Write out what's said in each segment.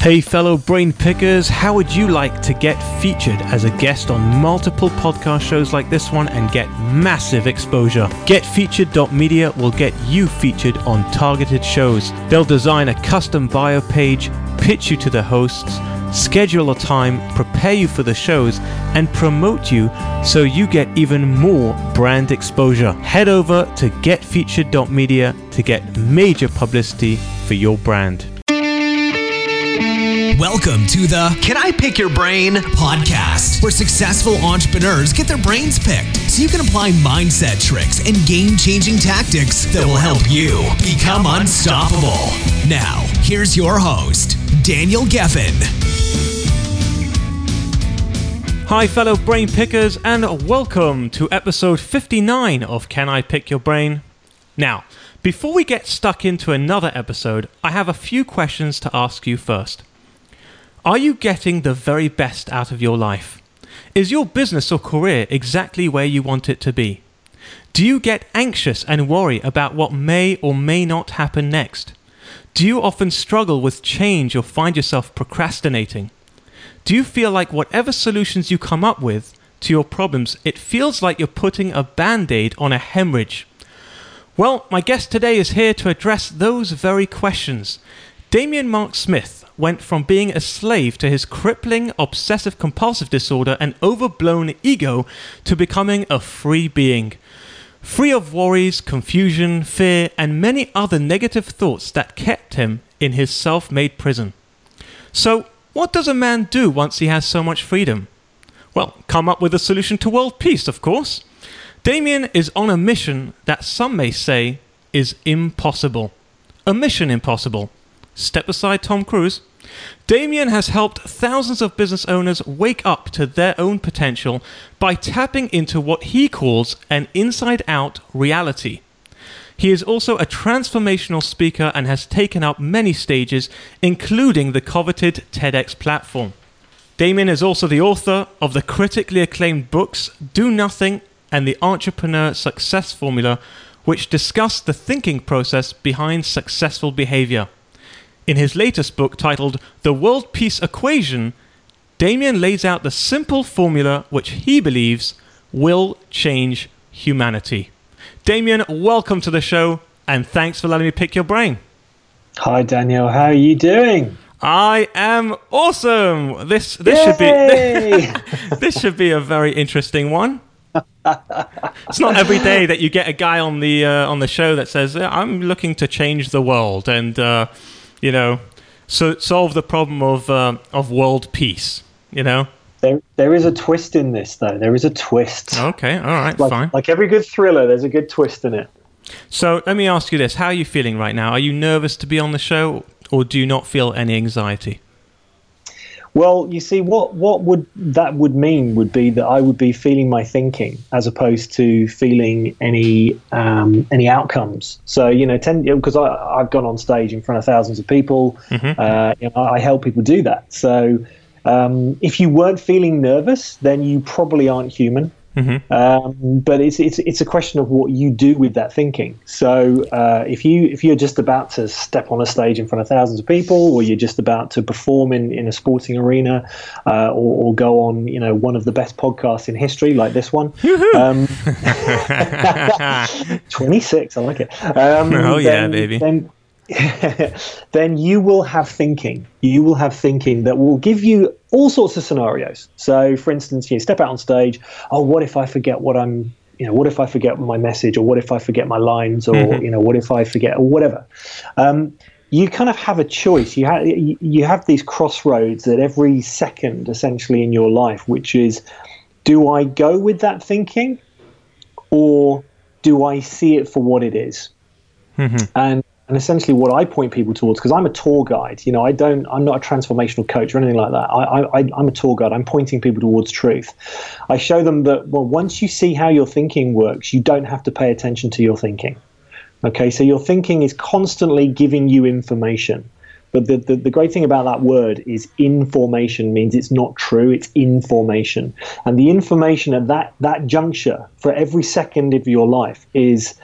Hey, fellow brain pickers, how would you like to get featured as a guest on multiple podcast shows like this one and get massive exposure? GetFeatured.media will get you featured on targeted shows. They'll design a custom bio page, pitch you to the hosts, schedule a time, prepare you for the shows, and promote you so you get even more brand exposure. Head over to getfeatured.media to get major publicity for your brand. Welcome to the Can I Pick Your Brain podcast, where successful entrepreneurs get their brains picked so you can apply mindset tricks and game changing tactics that will help you become unstoppable. Now, here's your host, Daniel Geffen. Hi, fellow brain pickers, and welcome to episode 59 of Can I Pick Your Brain? Now, before we get stuck into another episode, I have a few questions to ask you first. Are you getting the very best out of your life? Is your business or career exactly where you want it to be? Do you get anxious and worry about what may or may not happen next? Do you often struggle with change or find yourself procrastinating? Do you feel like whatever solutions you come up with to your problems, it feels like you're putting a band aid on a hemorrhage? Well, my guest today is here to address those very questions. Damian Mark Smith went from being a slave to his crippling obsessive compulsive disorder and overblown ego to becoming a free being. Free of worries, confusion, fear, and many other negative thoughts that kept him in his self made prison. So, what does a man do once he has so much freedom? Well, come up with a solution to world peace, of course. Damian is on a mission that some may say is impossible. A mission impossible. Step aside Tom Cruise. Damian has helped thousands of business owners wake up to their own potential by tapping into what he calls an inside out reality. He is also a transformational speaker and has taken up many stages, including the coveted TEDx platform. Damian is also the author of the critically acclaimed books Do Nothing and The Entrepreneur Success Formula, which discuss the thinking process behind successful behavior. In his latest book titled The World Peace Equation, Damian lays out the simple formula which he believes will change humanity. Damian, welcome to the show and thanks for letting me pick your brain. Hi Daniel, how are you doing? I am awesome. This this Yay! should be this should be a very interesting one. it's not every day that you get a guy on the uh, on the show that says I'm looking to change the world and uh, you know, so solve the problem of uh, of world peace. You know. There, there is a twist in this, though. There is a twist. Okay, all right, like, fine. Like every good thriller, there's a good twist in it. So let me ask you this: How are you feeling right now? Are you nervous to be on the show, or do you not feel any anxiety? Well, you see, what what would that would mean would be that I would be feeling my thinking as opposed to feeling any um, any outcomes. So you know, because I've gone on stage in front of thousands of people, mm-hmm. uh, you know, I help people do that. So um, if you weren't feeling nervous, then you probably aren't human. Mm-hmm. Um, but it's, it's it's a question of what you do with that thinking. So uh, if you if you're just about to step on a stage in front of thousands of people, or you're just about to perform in, in a sporting arena, uh, or, or, go on you know one of the best podcasts in history like this one, um, 26, I like it. Um, oh yeah, baby. Then, then you will have thinking. You will have thinking that will give you all sorts of scenarios. So, for instance, you step out on stage. Oh, what if I forget what I'm? You know, what if I forget my message, or what if I forget my lines, or mm-hmm. you know, what if I forget, or whatever. Um, you kind of have a choice. You have you have these crossroads at every second, essentially, in your life, which is, do I go with that thinking, or do I see it for what it is? Mm-hmm. And and essentially what I point people towards, because I'm a tour guide, you know, I don't, I'm not a transformational coach or anything like that. I, I, I'm a tour guide. I'm pointing people towards truth. I show them that, well, once you see how your thinking works, you don't have to pay attention to your thinking. Okay, so your thinking is constantly giving you information. But the, the, the, great thing about that word is information means it's not true, it's information. And the information at that, that juncture for every second of your life is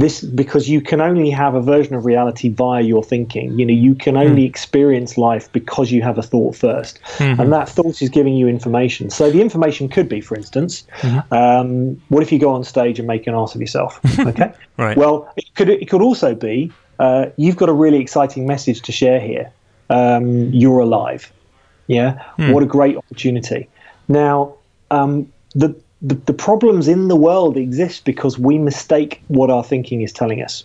this because you can only have a version of reality via your thinking. You know, you can only mm. experience life because you have a thought 1st mm-hmm. and that thought is giving you information. So the information could be, for instance, mm-hmm. um, what if you go on stage and make an ass of yourself? Okay, right. Well, it could it could also be uh, you've got a really exciting message to share here. Um, you're alive. Yeah, mm. what a great opportunity. Now, um, the the, the problems in the world exist because we mistake what our thinking is telling us.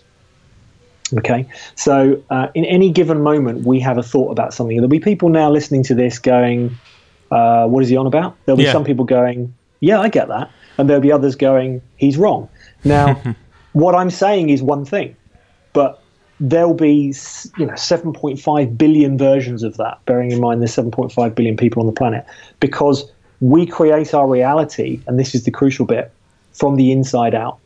Okay, so uh, in any given moment, we have a thought about something. There'll be people now listening to this going, uh, What is he on about? There'll be yeah. some people going, Yeah, I get that. And there'll be others going, He's wrong. Now, what I'm saying is one thing, but there'll be you know 7.5 billion versions of that bearing in mind there's 7.5 billion people on the planet because we create our reality, and this is the crucial bit, from the inside out.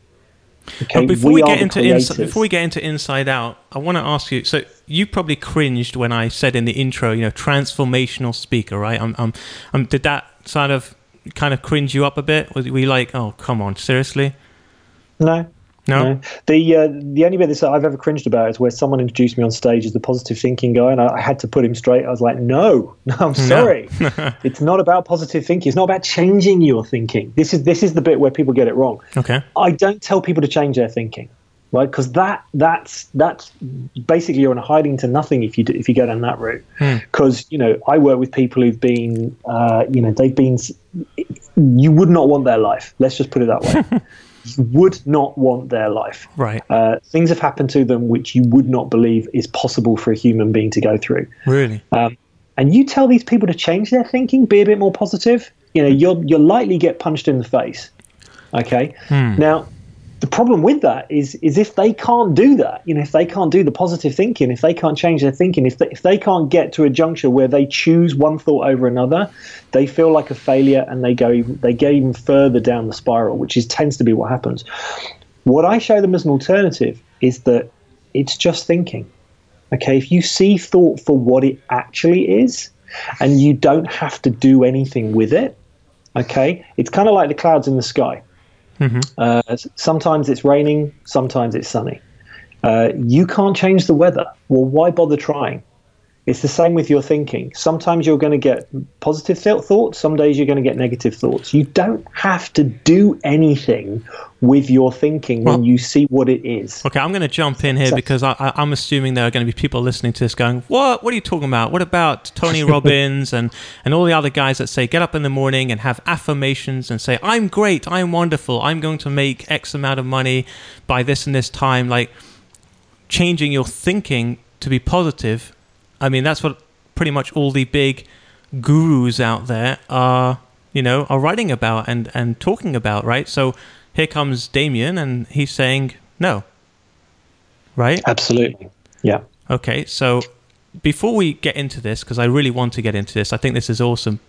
Okay, before we, we get into ins- before we get into Inside Out, I want to ask you. So you probably cringed when I said in the intro, you know, transformational speaker, right? I'm, I'm, I'm did that sort of kind of cringe you up a bit? Were you like, oh, come on, seriously? No, no. The uh, the only bit that I've ever cringed about is where someone introduced me on stage as the positive thinking guy, and I, I had to put him straight. I was like, "No, no, I'm sorry. No. it's not about positive thinking. It's not about changing your thinking. This is this is the bit where people get it wrong. Okay. I don't tell people to change their thinking, right? Because that that's that's basically you're in hiding to nothing if you do, if you go down that route. Because hmm. you know, I work with people who've been, uh, you know, they've been. You would not want their life. Let's just put it that way. you would not want their life. Right. Uh, things have happened to them which you would not believe is possible for a human being to go through. Really. Um, and you tell these people to change their thinking, be a bit more positive. You know, you'll you'll likely get punched in the face. Okay. Hmm. Now, the problem with that is is if they can't do that, you know, if they can't do the positive thinking, if they can't change their thinking, if they, if they can't get to a juncture where they choose one thought over another, they feel like a failure and they go they go even further down the spiral, which is tends to be what happens. What I show them as an alternative is that it's just thinking. Okay, if you see thought for what it actually is, and you don't have to do anything with it, okay, it's kind of like the clouds in the sky Mm-hmm. Uh, sometimes it's raining, sometimes it's sunny. Uh, you can't change the weather. Well, why bother trying? It's the same with your thinking. Sometimes you're going to get positive thoughts, some days you're going to get negative thoughts. You don't have to do anything with your thinking well, when you see what it is. Okay, I'm going to jump in here so, because I, am assuming there are going to be people listening to this going, "What? What are you talking about? What about Tony Robbins and and all the other guys that say get up in the morning and have affirmations and say I'm great, I'm wonderful, I'm going to make X amount of money by this and this time." Like changing your thinking to be positive I mean, that's what pretty much all the big gurus out there are, you know, are writing about and, and talking about, right? So here comes Damian and he's saying no. Right? Absolutely. Yeah. Okay, so before we get into this, because I really want to get into this, I think this is awesome.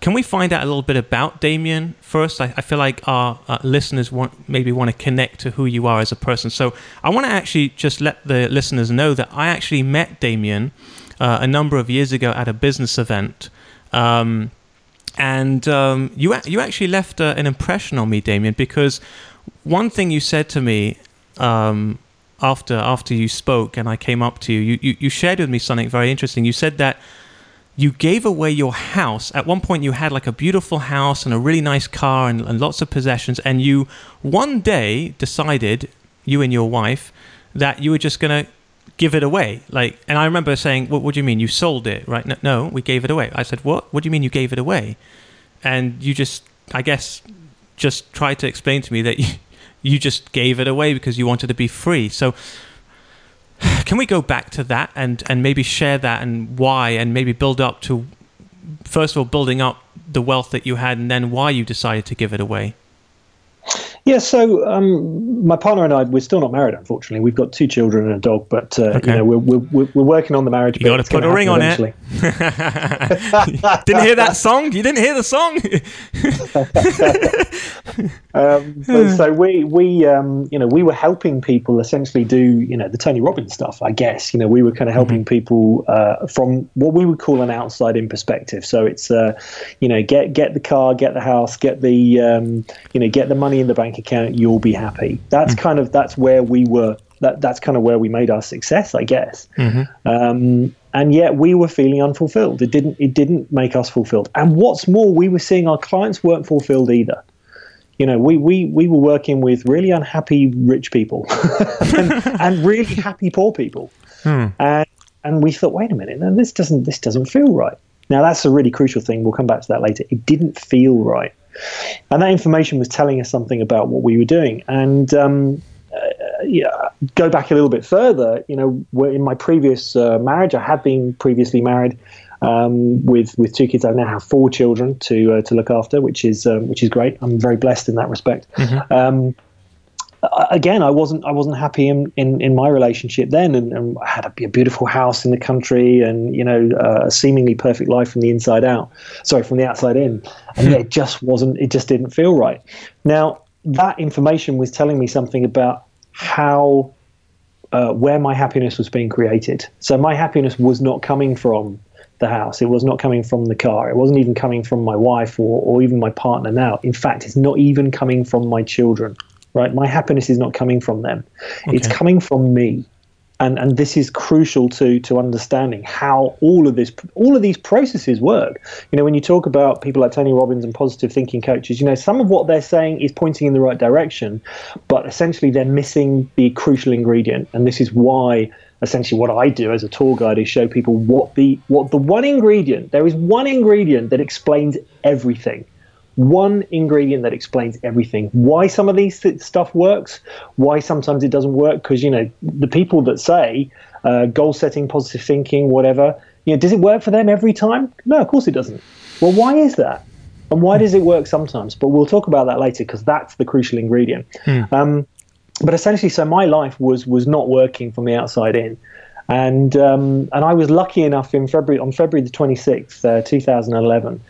Can we find out a little bit about Damian first? I, I feel like our, our, listeners want maybe want to connect to who you are as a person. So I want to actually just let the listeners know that I actually met Damian uh, a number of years ago at a business event. Um, and um, you you actually left uh, an impression on me, Damian, because one thing you said to me um, after after you spoke and I came up to you, you, you, you shared with me something very interesting. You said that you gave away your house. At one point, you had like a beautiful house and a really nice car and, and lots of possessions, and you one day decided, you and your wife, that you were just going to give it away. Like, and I remember saying, "What, do you mean you sold it?" Right? No, no, we gave it away. I said, "What? What do you mean you gave it away?" And you just, I guess, just tried to explain to me that you, you just gave it away because you wanted to be free. So, can we go back to that and and maybe share that and why, and maybe build up to, first of all, building up the wealth that you had, and then why you decided to give it away. Yeah, so um, my partner and I, we're still not married, unfortunately. We've got two children and a dog, but uh, okay. you know, we're, we're, we're working on the marriage. You got to put a ring on eventually. it. didn't hear that song? You didn't hear the song? um, so we we um, you know we were helping people essentially do you know the Tony Robbins stuff. I guess you know we were kind of helping mm-hmm. people uh, from what we would call an outside in perspective. So it's uh, you know get get the car, get the house, get the um, you know get the money in the bank bank account, you'll be happy. That's mm. kind of that's where we were. That that's kind of where we made our success, I guess. Mm-hmm. Um, and yet we were feeling unfulfilled. It didn't it didn't make us fulfilled. And what's more, we were seeing our clients weren't fulfilled either. You know, we we we were working with really unhappy rich people and, and really happy poor people. Hmm. And and we thought, wait a minute, no, this doesn't this doesn't feel right. Now that's a really crucial thing. We'll come back to that later. It didn't feel right, and that information was telling us something about what we were doing. And um, uh, yeah, go back a little bit further. You know, in my previous uh, marriage, I had been previously married um, with with two kids. I now have four children to uh, to look after, which is um, which is great. I'm very blessed in that respect. Um, I- again, I wasn't I wasn't happy in, in, in my relationship then, and, and I had a, a beautiful house in the country, and you know, uh, a seemingly perfect life from the inside out. Sorry, from the outside in, and yeah, it just wasn't. It just didn't feel right. Now, that information was telling me something about how uh, where my happiness was being created. So my happiness was not coming from the house. It was not coming from the car. It wasn't even coming from my wife or, or even my partner now. In fact, it's not even coming from my children. Right? My happiness is not coming from them. It's coming from me. And and this is crucial to to understanding how all of this all of these processes work. You know, when you talk about people like Tony Robbins and positive thinking coaches, you know, some of what they're saying is pointing in the right direction, but essentially they're missing the crucial ingredient. And this is why essentially what I do as a tour guide is show people what the what the one ingredient, there is one ingredient that explains everything one ingredient that explains everything. Why some of these th- stuff works, why sometimes it doesn't work. Because you know the people that say uh, goal setting, positive thinking, whatever. You know, does it work for them every time? No, of course it doesn't. Well, why is that? And why does it work sometimes? But we'll talk about that later because that's the crucial ingredient. Um, but essentially, so my life was was not working from the outside in, and um, and I was lucky enough in February on February the twenty sixth, uh, two thousand and eleven,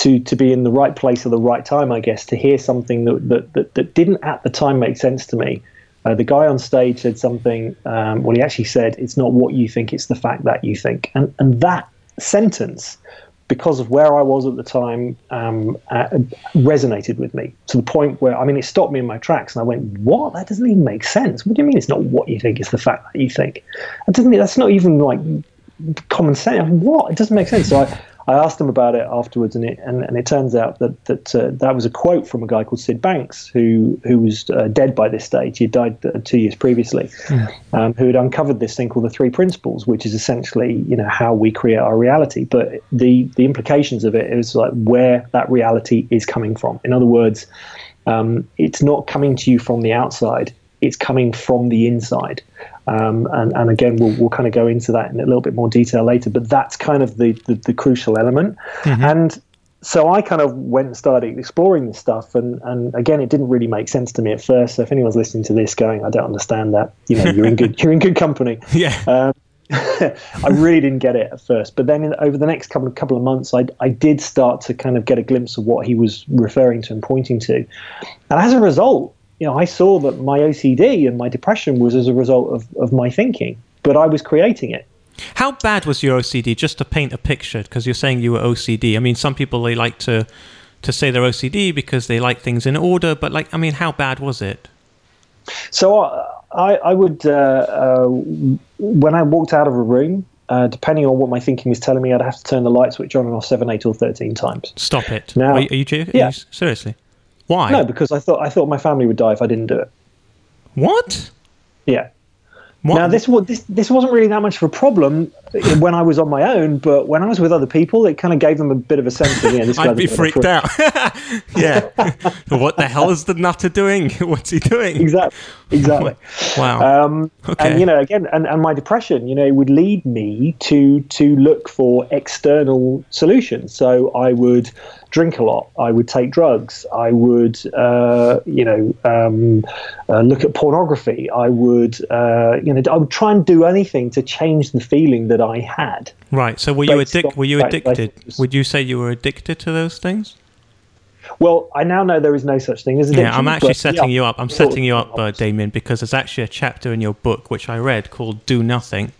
to to be in the right place at the right time, I guess, to hear something that that that, that didn't at the time make sense to me. Uh, the guy on stage said something. Um, well, he actually said, "It's not what you think; it's the fact that you think." And and that sentence, because of where I was at the time, um, uh, resonated with me to the point where I mean, it stopped me in my tracks, and I went, "What? That doesn't even make sense. What do you mean? It's not what you think; it's the fact that you think." That doesn't. That's not even like common sense. What? It doesn't make sense. So I, I asked him about it afterwards, and it and, and it turns out that that uh, that was a quote from a guy called Syd Banks, who who was uh, dead by this stage. He died uh, two years previously, um, who had uncovered this thing called the three principles, which is essentially you know how we create our reality. But the the implications of it is like where that reality is coming from. In other words, um, it's not coming to you from the outside; it's coming from the inside. Um, and, and again, we'll, we'll kind of go into that in a little bit more detail later. But that's kind of the the, the crucial element. And so I kind of went and started exploring this stuff, and, and again, it didn't really make sense to me at first. So if anyone's listening to this, going, I don't understand that, you know, you're in good you're in good company. Yeah. Um, I really didn't get it at first, but then in, over the next couple of, couple of months, I, I did start to kind of get a glimpse of what he was referring to and pointing to, and as a result, you know, I saw that my OCD and my depression was as a result of, of my thinking, but I was creating it. How bad was your OCD? Just to paint a picture, because you're saying you were OCD. I mean, some people they like to to say they're OCD because they like things in order, but like, I mean, how bad was it? So uh, I, I would, uh, uh, when I walked out of a room, uh, depending on what my thinking was telling me, I'd have to turn the light switch on and off seven, eight, or thirteen times. Stop it. Now- are, you- are you joking? Yeah. Are you, seriously? Why? No, because I thought I thought my family would die if I didn't do it. What? Yeah. What? Now this was this this wasn't really that much of a problem when I was on my own, but when I was with other people, it kind of gave them a bit of a sense of yeah, this I'd be bit of a freaked out. yeah. what the hell is the nutter doing? What's he doing? Exactly, exactly. Wow. Um, Okay. And you know, again, and, and my depression, you know, would lead me to to look for external solutions. So I would drink a lot. I would take drugs. I would, uh, you know, um, uh, look at pornography. I would, uh, you know, I would try and do anything to change the feeling that I had. right. So were you based addic- Were you fact that I addicted? Would you say you were addicted to those things? Well, I now know there is no such thing as addiction. Yeah, I'm actually setting yeah, you up. I'm setting you up, uh, Damian, because there's actually a chapter in your book which I read called "Do Nothing,"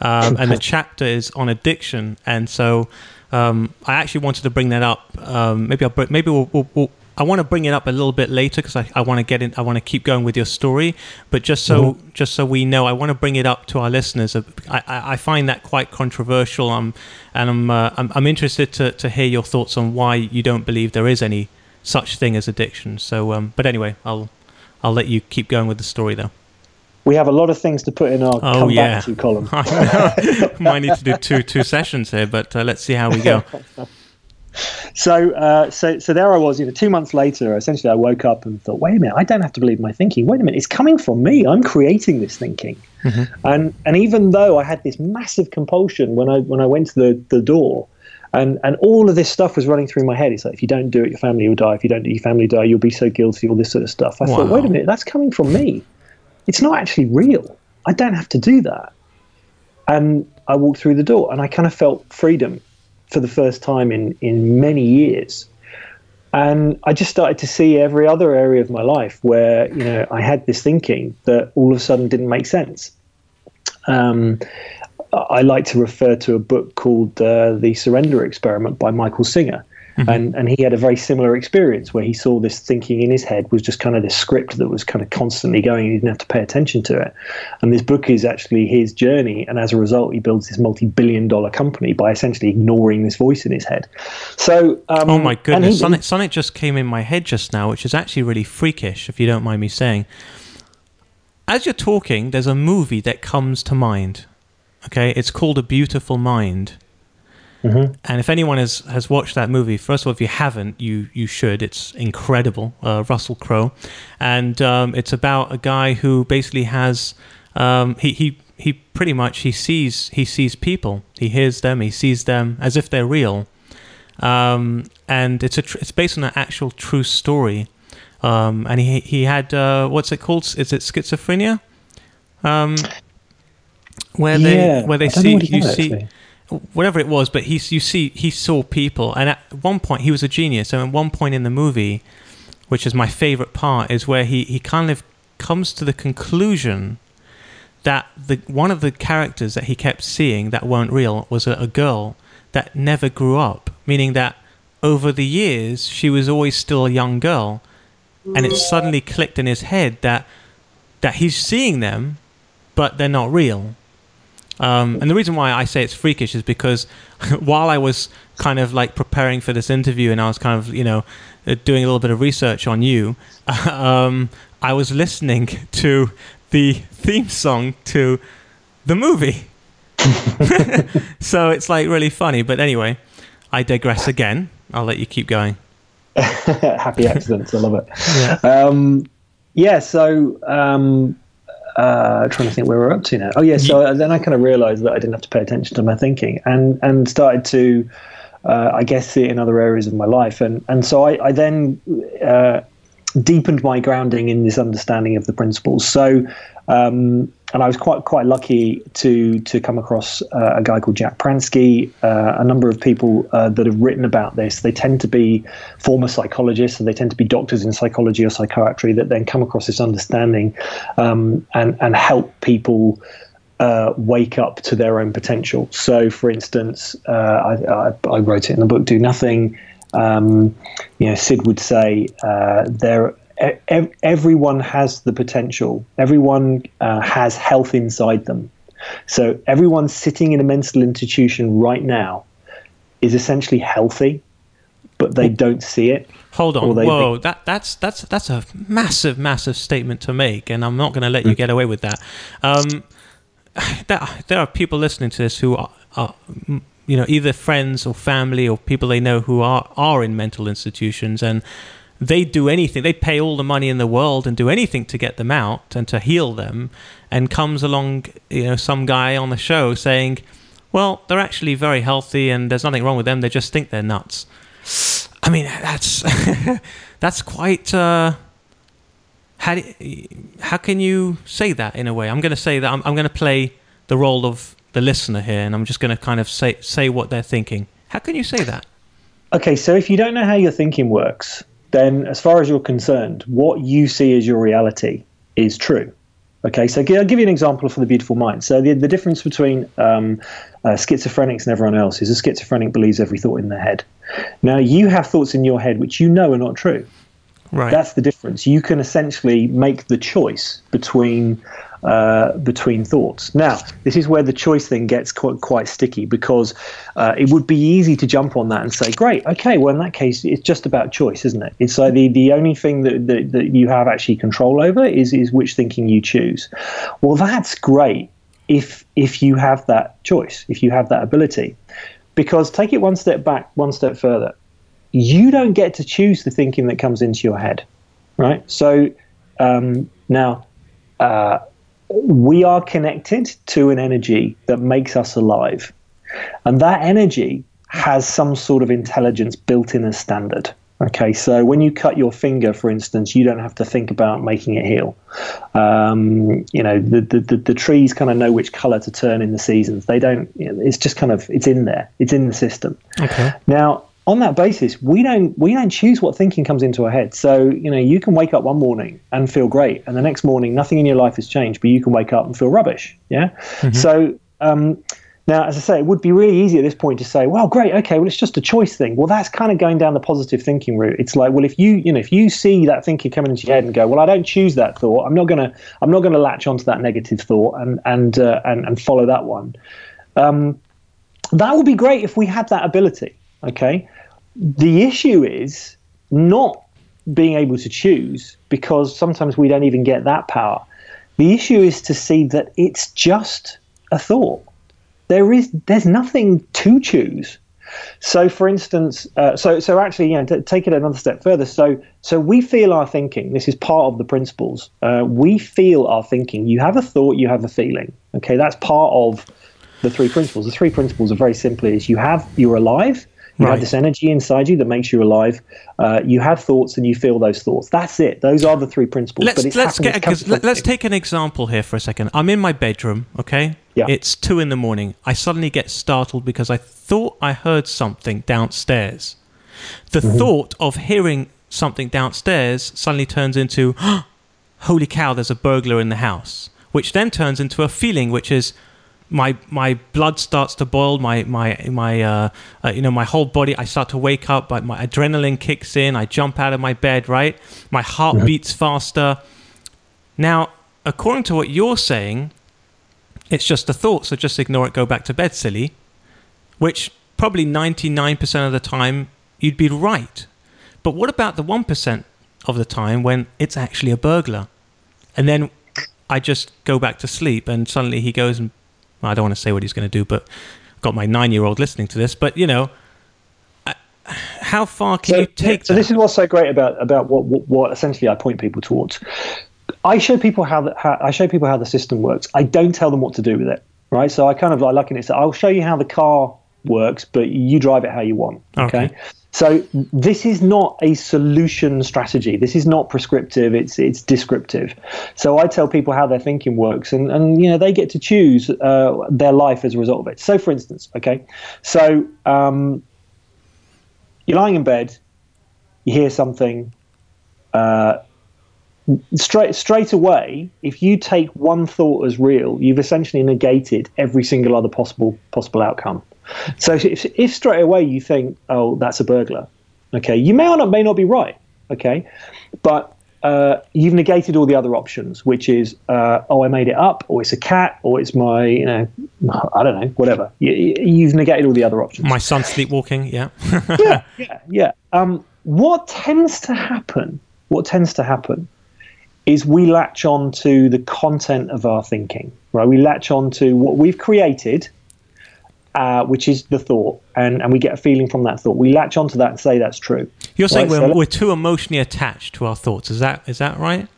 um, and the chapter is on addiction. And so, um, I actually wanted to bring that up. Um, maybe I'll, maybe we'll, we'll, we'll I want to bring it up a little bit later because I, I want to get in. I want to keep going with your story, but just so mm-hmm. just so we know, I want to bring it up to our listeners. I, I, I find that quite controversial. Um, and I'm, uh, I'm I'm interested to to hear your thoughts on why you don't believe there is any such thing as addiction. So, um, but anyway, I'll I'll let you keep going with the story though. We have a lot of things to put in our oh, come yeah. back to column. Might need to do two two sessions here, but uh, let's see how we go. so, uh, so, so there I was. You know, two months later, essentially, I woke up and thought, "Wait a minute! I don't have to believe my thinking. Wait a minute! It's coming from me. I'm creating this thinking." Mm-hmm. And and even though I had this massive compulsion when I when I went to the the door, and and all of this stuff was running through my head. It's like if you don't do it, your family will die. If you don't do it, your family die. You'll be so guilty. All this sort of stuff. I wow. thought, wait a minute, that's coming from me. It's not actually real. I don't have to do that. And I walked through the door, and I kind of felt freedom for the first time in, in many years. And I just started to see every other area of my life where, you know, I had this thinking that all of a sudden didn't make sense. Um, I like to refer to a book called uh, The Surrender Experiment by Michael Singer. Mm-hmm. And and he had a very similar experience where he saw this thinking in his head was just kind of this script that was kind of constantly going. He didn't have to pay attention to it. And this book is actually his journey. And as a result, he builds this multi-billion-dollar company by essentially ignoring this voice in his head. So, um, oh my goodness, Sonic, Sonic just came in my head just now, which is actually really freakish, if you don't mind me saying. As you're talking, there's a movie that comes to mind. Okay, it's called A Beautiful Mind. Mm-hmm. And if anyone has, has watched that movie, first of all, if you haven't, you you should. It's incredible. Uh, Russell Crowe, and um, it's about a guy who basically has um, he he he pretty much he sees he sees people, he hears them, he sees them as if they're real, um, and it's a tr- it's based on an actual true story. Um, and he he had uh, what's it called? Is it schizophrenia? Um, where yeah, they where they see you see. Actually whatever it was, but he you see he saw people, and at one point he was a genius. So at one point in the movie, which is my favorite part, is where he he kind of comes to the conclusion that the one of the characters that he kept seeing that weren't real was a, a girl that never grew up, meaning that over the years she was always still a young girl, and it suddenly clicked in his head that that he's seeing them, but they're not real um, and the reason why I say it's freakish is because while I was kind of like preparing for this interview and I was kind of, you know, uh, doing a little bit of research on you, um, I was listening to the theme song to the movie. so it's like really funny. But anyway, I digress again. I'll let you keep going. Happy accidents. I love it. Yeah. Um, yeah so um, uh, trying to think where we're up to now. Oh yeah, so yeah. then I kind of realised that I didn't have to pay attention to my thinking, and and started to, uh, I guess, see it in other areas of my life, and and so I, I then uh, deepened my grounding in this understanding of the principles. So um, and I was quite quite lucky to to come across uh, a guy called Jack Pransky. Uh, a number of people uh, that have written about this. They tend to be former psychologists, and they tend to be doctors in psychology or psychiatry that then come across this understanding um, and and help people. Uh, wake up to their own potential. So, for instance, uh, I, I, I, wrote it in the book "Do Nothing." Um, you know, Syd would say uh, there everyone has the potential. Everyone uh, has health inside them. So everyone sitting in a mental institution right now is essentially healthy, but they don't see it. Hold on, whoa! Think- that that's that's that's a massive, massive statement to make, and I'm not going to let you get away with that. Um, there, there are people listening to this who are, are you know, either friends or family or people they know who are are in mental institutions, and they'd do anything. They'd pay all the money in the world and do anything to get them out and to heal them. And comes along, you know, some guy on the show saying, "Well, they're actually very healthy and there's nothing wrong with them. They just think they're nuts." I mean, that's that's quite. Uh, how do, how can you say that in a way? I'm going to say that I'm, I'm going to play the role of the listener here, and I'm just going to kind of say say what they're thinking. How can you say that? Okay, so if you don't know how your thinking works, then as far as you're concerned, what you see as your reality is true. Okay, so I'll give you an example for the beautiful mind. So the, the difference between um, uh, schizophrenics and everyone else is a schizophrenic believes every thought in their head. Now you have thoughts in your head which you know are not true. Right. That's the difference. You can essentially make the choice between uh, between thoughts. Now, this is where the choice thing gets quite, quite sticky because uh, it would be easy to jump on that and say, great, okay, well, in that case, it's just about choice, isn't it? It's like the, the only thing that, that, that you have actually control over is, is which thinking you choose. Well, that's great if if you have that choice, if you have that ability. Because take it one step back, one step further. You don't get to choose the thinking that comes into your head, right? So um, now, uh, we are connected to an energy that makes us alive. And that energy has some sort of intelligence built in as standard. Okay, so when you cut your finger, for instance, you don't have to think about making it heal. Um, you know, the, the, the, trees kind of know which color to turn in the seasons. They don't, it's just kind of, it's in there, it's in the system. Okay. Now, on that basis, we don't we don't choose what thinking comes into our head. So you know, you can wake up one morning and feel great, and the next morning nothing in your life has changed, but you can wake up and feel rubbish. Yeah. Mm-hmm. So um, now, as I say, it would be really easy at this point to say, well, great, okay, well, it's just a choice thing. Well, that's kind of going down the positive thinking route. It's like, well, if you, you know, if you see that thinking coming into your head and go, well, I don't choose that thought. I'm not gonna, I'm not gonna latch onto that negative thought and and uh, and, and follow that one. Um, that would be great if we had that ability. Okay, the issue is not being able to choose because sometimes we don't even get that power. The issue is to see that it's just a thought. There is there's nothing to choose. So, for instance, uh, so so actually, you know, to take it another step further. So, so we feel our thinking. This is part of the principles. Uh, we feel our thinking. You have a thought, you have a feeling. Okay, that's part of the three principles. The three principles are very simply: is you have you're alive, you right. have this energy inside you that makes you alive. Uh, you have thoughts and you feel those thoughts. That's it. Those are the three principles. Let's, let's, get, let, let's take an example here for a second. I'm in my bedroom, okay? Yeah. It's two in the morning. I suddenly get startled because I thought I heard something downstairs. The mm-hmm. thought of hearing something downstairs suddenly turns into, oh, holy cow, there's a burglar in the house, which then turns into a feeling, which is, my my blood starts to boil my my my uh, uh, you know my whole body i start to wake up my, my adrenaline kicks in i jump out of my bed right? My heart yeah. beats faster. Now according to what you're saying it's just a thought so just ignore it go back to bed silly. Which probably 99% of the time you'd be right. But what about the 1% of the time when it's actually a burglar? And then I just go back to sleep, and suddenly he goes and I don't want to say what he's going to do, but I've got my nine year old listening to this. But, you know, how far can so, you take So, that? this is what's so great about, about what, what, what essentially I point people towards. I show people how, the, how I show people how the system works. I don't tell them what to do with it, right? So I kind of like liken it. So I'll show you how the car works, but you drive it how you want. Okay. okay. So this is not a solution strategy. This is not prescriptive. It's it's descriptive. So I tell people how their thinking works, and and you know they get to choose uh, their life as a result of it. So for instance, okay, so um, you're lying in bed, you hear something. Uh, straight straight away, if you take one thought as real, you've essentially negated every single other possible possible outcome. So if, if straight away you think, oh, that's a burglar, okay, you may or not may not be right, okay, but uh, you've negated all the other options, which is, uh, oh, I made it up, or it's a cat, or it's my, you know, I don't know, whatever. You, have negated all the other options. My son sleepwalking, yeah. yeah, yeah, yeah. Um, what tends to happen? What tends to happen is we latch on to the content of our thinking, right? We latch on to what we've created uh, which is the thought, and, and we get a feeling from that thought. We latch onto that and say that's true. You're saying right? we're, so we're too emotionally attached to our thoughts. Is that is that right?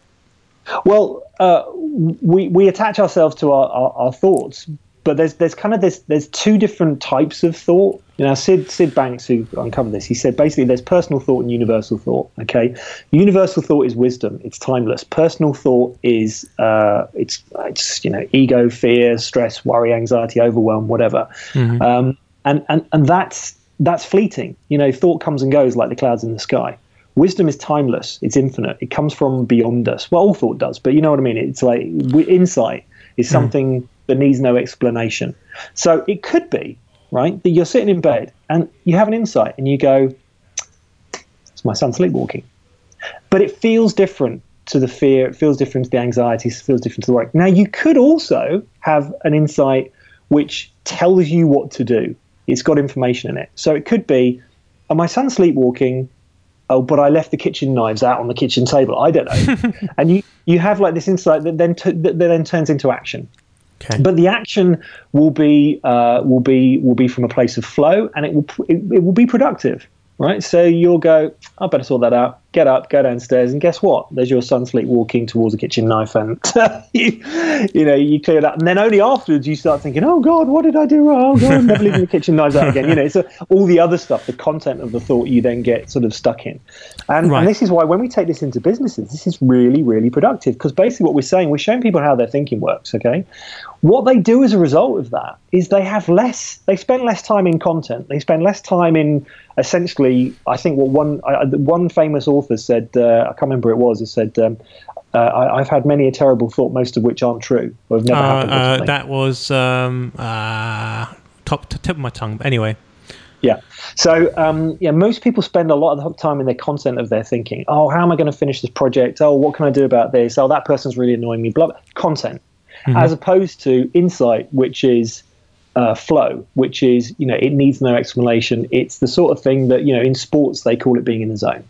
Well, uh, we we attach ourselves to our, our, our, thoughts, but there's there's kind of this there's two different types of thought. You know, Syd Syd Banks, who uncovered this, he said basically there's personal thought and universal thought. Okay, universal thought is wisdom; it's timeless. Personal thought is uh, it's it's you know ego, fear, stress, worry, anxiety, overwhelm, whatever. Mm-hmm. Um, and and and that's that's fleeting. You know, thought comes and goes like the clouds in the sky. Wisdom is timeless; it's infinite. It comes from beyond us. Well, all thought does, but you know what I mean. It's like insight is mm. something mm. That needs no explanation. So it could be right? That you're sitting in bed and you have an insight and you go, it's my son sleepwalking. but it feels different to the fear. It feels different to the anxiety. It feels different to the worry. Now, you could also have an insight which tells you what to do. It's got information in it. So it could be, "Are my son sleepwalking?" Oh, but I left the kitchen knives out on the kitchen table. I don't know. and you you have like this insight that then t- that then turns into action. Okay. But the action will be uh, will be will be from a place of flow, and it will it, it will be productive, right? So you'll go, I better sort that out. Get up, go downstairs, and guess what? There's your son sleepwalking towards a kitchen knife, and you, you know you clear that, and then only afterwards you start thinking, oh God, what did I do wrong? Oh God, I'm never leaving the kitchen knives out again. You know, so all the other stuff, the content of the thought, you then get sort of stuck in, and, Right. and this is why when we take this into businesses, this is really really productive because basically what we're saying, we're showing people how their thinking works. Okay, what they do as a result of that is they have less they spend less time in content they spend less time in essentially i think what one I, one famous author said uh, i can't remember who it was it said um, uh, I, i've had many a terrible thought most of which aren't true or have never Uh, happened uh, that was um, uh, top tip of my tongue. But anyway, Yeah. So um, yeah, most people spend a lot of the time in their content of their thinking. Oh, how am I going to finish this project? Oh, what can I do about this? Oh, that person's really annoying me. Blah. blah. Content, as opposed to insight, which is uh, flow, which is you know it needs no explanation. It's the sort of thing that you know in sports they call it being in the zone.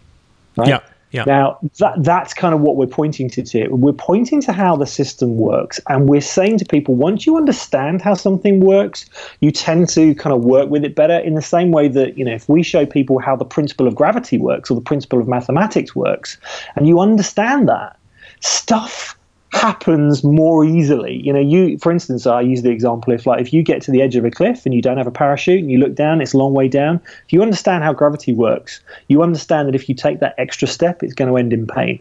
Right? yeah, yeah. Now, that, that's kind of what we're pointing to here. We're pointing to how the system works, and we're saying to people once you understand how something works, you tend to kind of work with it better in the same way that, you know, if we show people how the principle of gravity works or the principle of mathematics works, and you understand that, stuff happens more easily. You know, you for instance, I use the example if like if you get to the edge of a cliff and you don't have a parachute and you look down, it's a long way down. If you understand how gravity works, you understand that if you take that extra step, it's going to end in pain.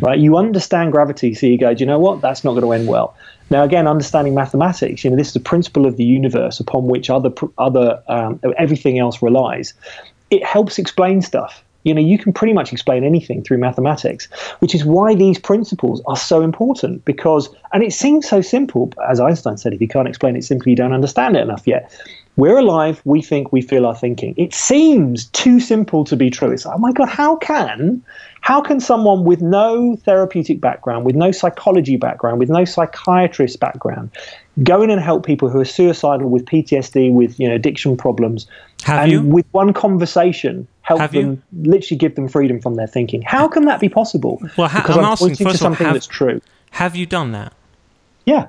Right? You understand gravity, so you go, do you know what? That's not going to end well. Now, again, understanding mathematics, you know, this is the principle of the universe upon which other other um, everything else relies. It helps explain stuff. You know, you can pretty much explain anything through mathematics, which is why these principles are so important because, and it seems so simple, but as Einstein said, if you can't explain it simply, you don't understand it enough yet. We're alive, we think, we feel our thinking. It seems too simple to be true. It's like, oh my God, how can, how can someone with no therapeutic background, with no psychology background, with no psychiatrist background, go in and help people who are suicidal with PTSD, with you know addiction problems, Have and you? with one conversation help Have you? them literally give them freedom from their thinking? How can that be possible? Well, ha- because I'm I'm, asking, pointing to of all, something have- that's true. Have you done that? Yeah.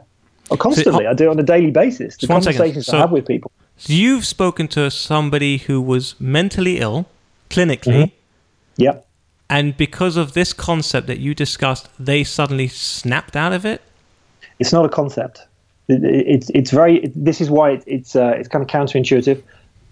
Oh, constantly. I do it on a daily basis. The Just one second. conversations So- I have with people. So you've spoken to somebody who was mentally ill, clinically, Mm-hmm. Yep. and because of this concept that you discussed, they suddenly snapped out of it. It's not a concept. It, it, it's it's very. This is why it, it's uh, it's kind of counterintuitive.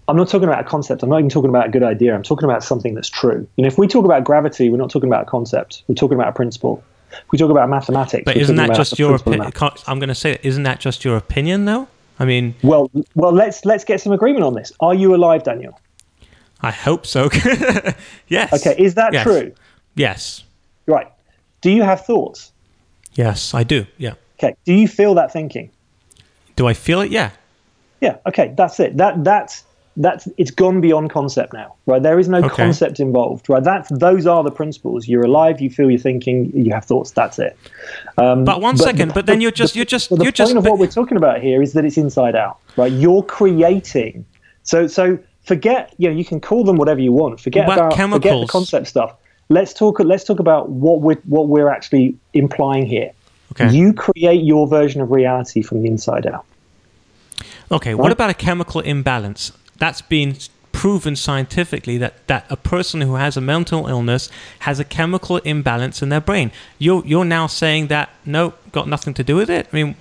I'm not talking about a concept. I'm not even talking about a good idea. I'm talking about something that's true. You know, if we talk about gravity, we're not talking about a concept. We're talking about a principle. If we talk about mathematics, But isn't that just your opinion? I'm going to say, isn't that just your opinion, though? I mean, Well, well, let's let's get some agreement on this. Are you alive, Daniel? I hope so. yes. Okay, is that Yes. true? Yes. Right. Do you have thoughts? Yes, I do. Yeah. Okay. Do you feel that thinking? Do I feel it? Yeah. Yeah. Okay. That's it. That that's that's it's gone beyond concept now. Right. There is no Okay. concept involved. Right. That's those are the principles. You're alive. You feel you're thinking. You have thoughts. That's it. Um, But one second. But then you're just, the- you're just, but the you're point just. of what we're talking about here is that it's inside out. Right. You're creating. So so forget. You know. You can call them whatever you want. Forget What about about forget the concept stuff. Let's talk. Let's talk about what we're what we're actually implying here. Okay. You create your version of reality from the inside out. Okay, what about a chemical imbalance? That's been proven scientifically that, that a person who has a mental illness has a chemical imbalance in their brain. You're, you're now saying that, no, got nothing to do with it? I mean,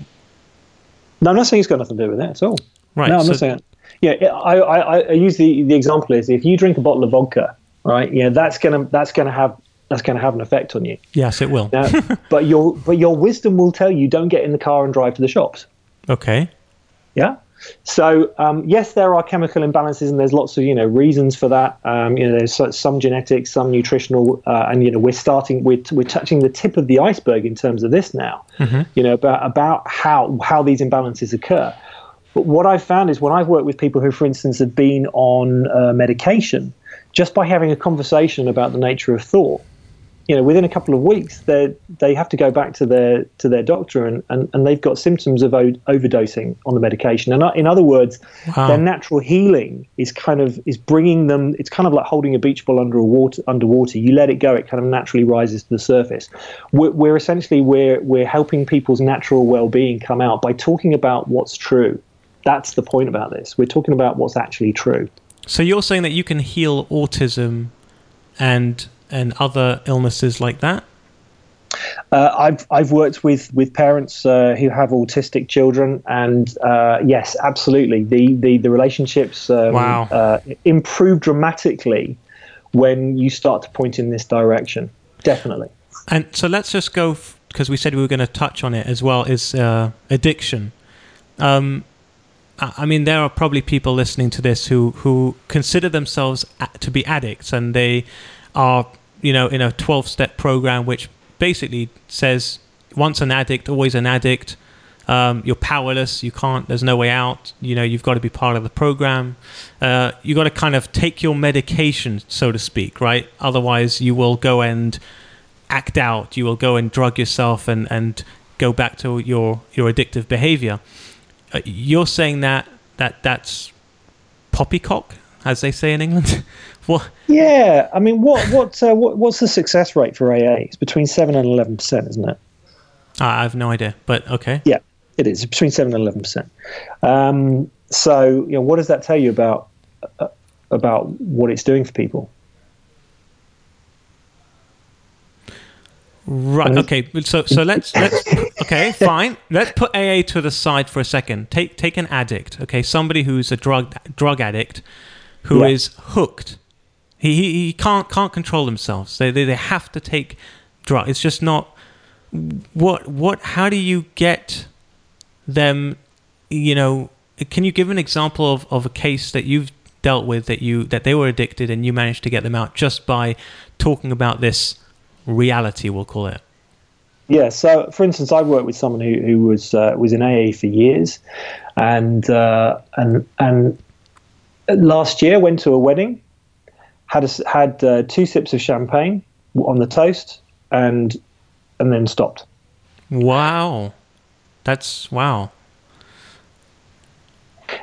No, I'm not saying it's got nothing to do with it at all. Right, No, I'm so- not saying. Yeah, I, I, I use the, the example is if you drink a bottle of vodka, right? Yeah, that's gonna that's gonna have that's gonna have an effect on you. yes, it will. Now, but your but your wisdom will tell you don't get in the car and drive to the shops. Okay. Yeah. So um, yes, there are chemical imbalances, and there's lots of you know reasons for that. Um, you know, there's some genetics, some nutritional, uh, and you know we're starting we're, we're touching the tip of the iceberg in terms of this now. You know about about how how these imbalances occur. But what I've found is when I've worked with people who, for instance, have been on uh, medication, just by having a conversation about the nature of thought, you know, within a couple of weeks, they they have to go back to their to their doctor, and, and, and they've got symptoms of o- overdosing on the medication. And in other words, Wow. their natural healing is kind of is bringing them. It's kind of like holding a beach ball under a water underwater. You let it go, it kind of naturally rises to the surface. We're, we're essentially we're we're helping people's natural well being come out by talking about what's true. That's the point about this. We're talking about what's actually true. So you're saying that you can heal autism and and other illnesses like that? Uh, I've I've worked with with parents uh, who have autistic children, and uh, yes, absolutely, the the the relationships um, Wow. uh, improve dramatically when you start to point in this direction. Definitely. And so let's just go because we said we were going to touch on it as well. Is uh, addiction? Um, I mean, there are probably people listening to this who who consider themselves a- to be addicts, and they are, you know, in a twelve-step program which basically says once an addict, always an addict. Um, you're powerless. You can't. There's no way out. You know, you've got to be part of the program. Uh, you got to kind of take your medication, so to speak, right? Otherwise, you will go and act out. You will go and drug yourself and and go back to your your addictive behavior. Uh, you're saying that that that's poppycock, as they say in England. what? Yeah, I mean, what what, uh, what what's the success rate for AA? It's between seven and eleven percent, isn't it? I have no idea, but okay. Yeah, it is between seven and eleven percent. Um, so, you know, what does that tell you about uh, about what it's doing for people? Right. Okay. So so let's let's okay fine. Let's put AA to the side for a second. Take take an addict. Okay, somebody who's a drug drug addict who Yeah. is hooked. He, he he can't can't control themselves. They they they have to take drug. It's just not. What what? How do you get them? You know, can you give an example of, of a case that you've dealt with that you that they were addicted and you managed to get them out just by talking about this reality? We'll call it. Yeah. So, for instance, I worked with someone who, who was uh, was in AA for years, and uh, and and last year went to a wedding, had a had uh, two sips of champagne on the toast, and and then stopped. Wow. That's wow.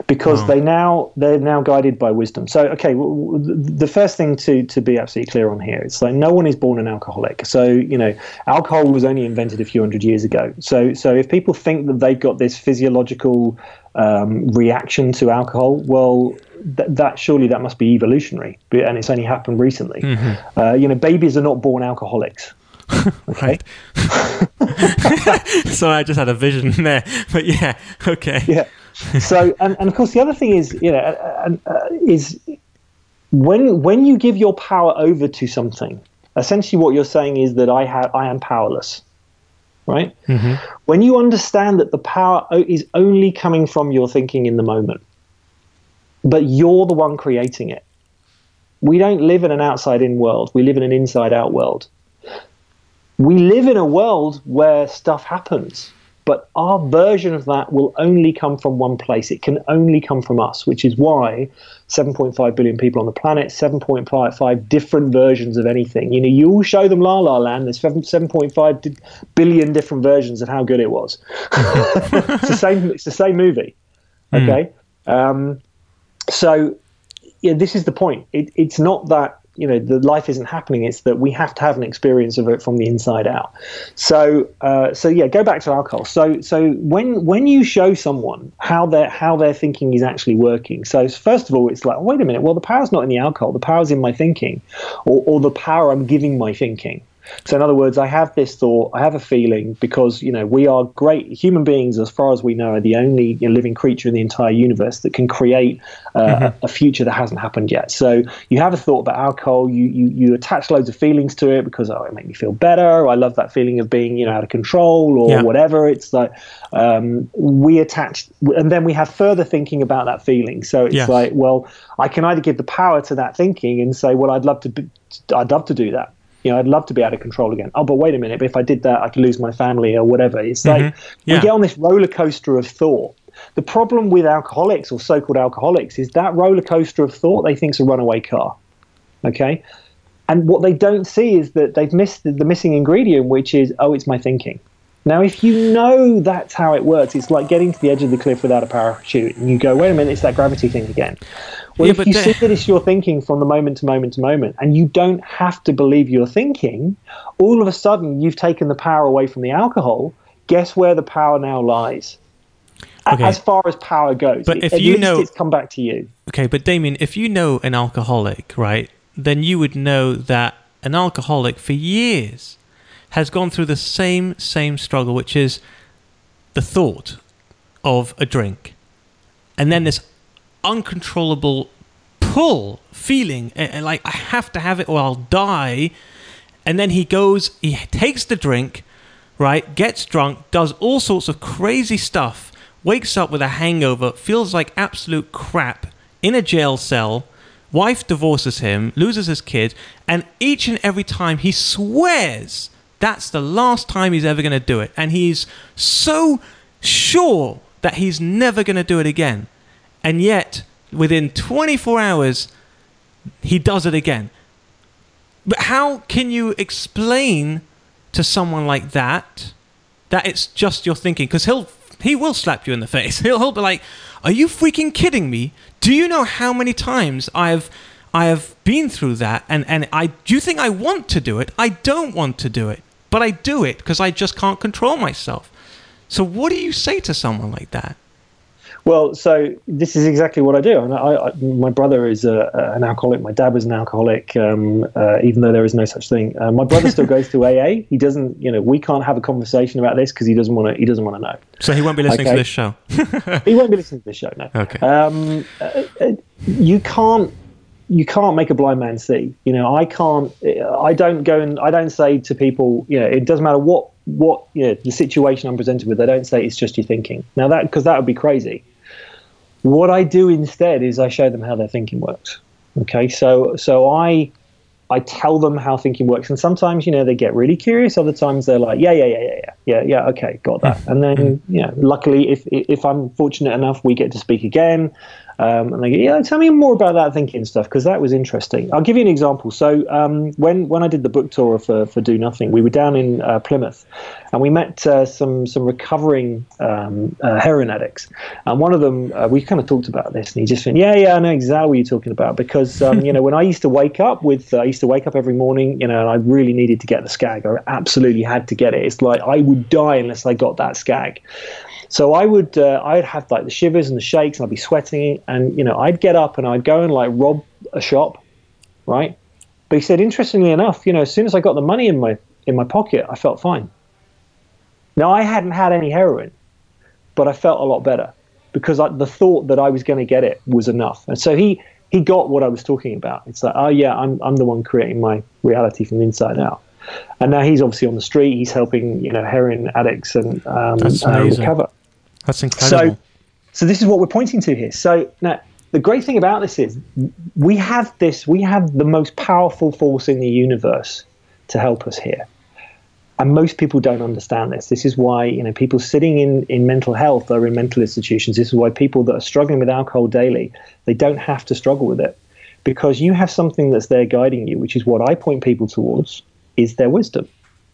because Wow. they now they're now guided by wisdom. So, okay, w- w- the first thing to to be absolutely clear on here, it's like no one is born an alcoholic. So, you know, alcohol was only invented a few hundred years ago. So, so if people think that they've got this physiological um, reaction to alcohol, well, th- that surely that must be evolutionary, and it's only happened recently. Uh, you know, babies are not born alcoholics. Okay. so I just had a vision there, but yeah, okay. yeah. So, and, and of course, the other thing is, you know, uh, uh, is when when you give your power over to something, essentially what you're saying is that I have I am powerless, right? Mm-hmm. When you understand that the power is only coming from your thinking in the moment, but you're the one creating it. We don't live in an outside-in world. We live in an inside-out world. We live in a world where stuff happens but our version of that will only come from one place. It can only come from us, which is why 7.5 billion people on the planet, 7.5 different versions of anything. You know, you all show them La La Land. There's 7, 7.5 different versions of how good it was. it's the same. It's the same movie. Okay. Um, so yeah, this is the point. It, it's not that you know the life isn't happening. It's that we have to have an experience of it from the inside out. So uh, so yeah, go back to alcohol. So so when when you show someone how their how their thinking is actually working. So first of all, it's like wait a minute. Well, the power's not in the alcohol. The power's in my thinking, or or the power I'm giving my thinking. So in other words, I have this thought, I have a feeling because you know we are great human beings, as far as we know, are the only you know, living creature in the entire universe that can create uh, a, a future that hasn't happened yet. So you have a thought about alcohol, you you you attach loads of feelings to it because oh, it makes me feel better. I love that feeling of being you know out of control or Yeah. whatever. It's like um, we attach, and then we have further thinking about that feeling. So it's Yes. like, well, I can either give the power to that thinking and say, well, I'd love to, be, I'd love to do that. You know, I'd love to be out of control again. Oh, but wait a minute. But if I did that, I could lose my family or whatever. It's mm-hmm. like Yeah. we get on this roller coaster of thought. The problem with alcoholics or so-called alcoholics is that roller coaster of thought they think think's a runaway car. Okay, And what they don't see is that they've missed the, the missing ingredient, which is, oh, it's my thinking. Now, if you know that's how it works, it's like getting to the edge of the cliff without a parachute, and you go, "Wait a minute, it's that gravity thing again." Well, Yeah, if you see that it's your thinking from the moment to moment to moment, and you don't have to believe you're thinking, all of a sudden you've taken the power away from the alcohol. Guess where the power now lies? Okay. As far as power goes, But It- if at you least know- it's come back to you. Okay, but Damian, if you know an alcoholic, right, then you would know that an alcoholic for years has gone through the same same struggle, which is the thought of a drink, and then this uncontrollable pull feeling, eh, eh, like I have to have it or I'll die. And then he goes, he takes the drink, right, gets drunk, does all sorts of crazy stuff, wakes up with a hangover, feels like absolute crap in a jail cell. Wife divorces him, loses his kid, and each and every time he swears that's the last time he's ever going to do it. And he's so sure that he's never going to do it again. And yet, within 24 hours, he does it again. But how can you explain to someone like that that it's just your thinking? Because he'll he will slap you in the face. He'll, he'll be like, "Are you freaking kidding me? Do you know how many times I've I have been through that? And and I do you think I want to do it? I don't want to do it, but I do it because I just can't control myself. So what do you say to someone like that? Well, so this is exactly what I do. And I, I, my brother is a, an alcoholic. My dad was an alcoholic, um, uh, even though there is no such thing. Uh, my brother still goes to AA. He doesn't, you know, we can't have a conversation about this because he doesn't want to. He doesn't want to know. So he won't be listening to this show. He won't be listening to this show. No. Okay. Um, uh, uh, you can't. You can't make a blind man see. You know, I can't. I don't go and I don't say to people. You know, it doesn't matter what what you know the situation I'm presented with. I don't say it's just your thinking. Now that because that would be crazy. What I do instead is I show them how their thinking works. Okay, so so I I tell them how thinking works, and sometimes you know they get really curious. Other times they're like, yeah, yeah, yeah, yeah, yeah, yeah, yeah. Okay, got that. Hmm. And then hmm. you know, luckily, if if I'm fortunate enough, we get to speak again. Um, and they go, yeah, tell me more about that thinking stuff because that was interesting. I'll give you an example. So um, when when I did the book tour for for Do Nothing, we were down in uh, Plymouth, and we met uh, some some recovering um, uh, heroin addicts. And one of them, uh, we kind of talked about this, and he just went, yeah, yeah, I know exactly what you're talking about because um, you know when I used to wake up with, uh, I used to wake up every morning, you know, and I really needed to get the skag. I absolutely had to get it. It's like I would die unless I got that skag. So I would uh, I'd have like the shivers and the shakes, and I'd be sweating, and you know I'd get up and I'd go and like rob a shop, right? But he said, interestingly enough, you know, as soon as I got the money in my in my pocket, I felt fine. Now I hadn't had any heroin, but I felt a lot better because I, the thought that I was going to get it was enough. And so he he got what I was talking about. It's like, oh yeah, I'm I'm the one creating my reality from the inside out. And now he's obviously on the street. He's helping you know heroin addicts and um, uh, recover. That's incredible. So, so this is what we're pointing to here. So now the great thing about this is we have this. We have the most powerful force in the universe to help us here. And most people don't understand this. This is why you know people sitting in, in mental health or in mental institutions. This is why people that are struggling with alcohol daily they don't have to struggle with it because you have something that's there guiding you, which is what I point people towards is their wisdom.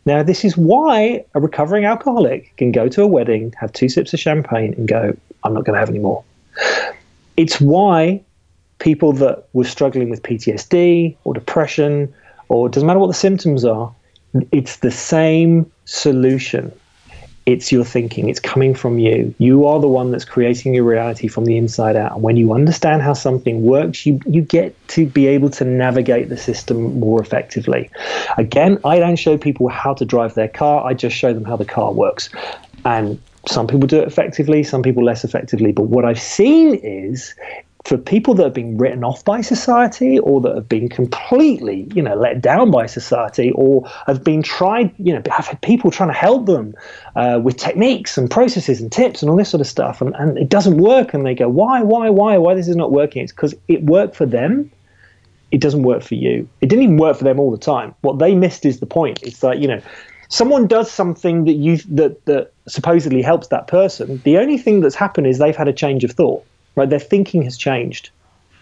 Now, this is why a recovering alcoholic can go to a wedding, have two sips of champagne, and go, I'm not going to have any more. It's why people that were struggling with PTSD or depression, or it doesn't matter what the symptoms are, it's the same solution. It's your thinking, it's coming from you. You are the one that's creating your reality from the inside out. And when you understand how something works, you, you get to be able to navigate the system more effectively. Again, I don't show people how to drive their car, I just show them how the car works. And some people do it effectively, some people less effectively. But what I've seen is for people that have been written off by society or that have been completely, you know, let down by society or have been tried, you know, have had people trying to help them uh, with techniques and processes and tips and all this sort of stuff, and, and it doesn't work, and they go, why, why, why, why this is not working? It's because it worked for them. It doesn't work for you. It didn't even work for them all the time. What they missed is the point. It's like, you know, someone does something that you that that supposedly helps that person. The only thing that's happened is they've had a change of thought right? Their thinking has changed.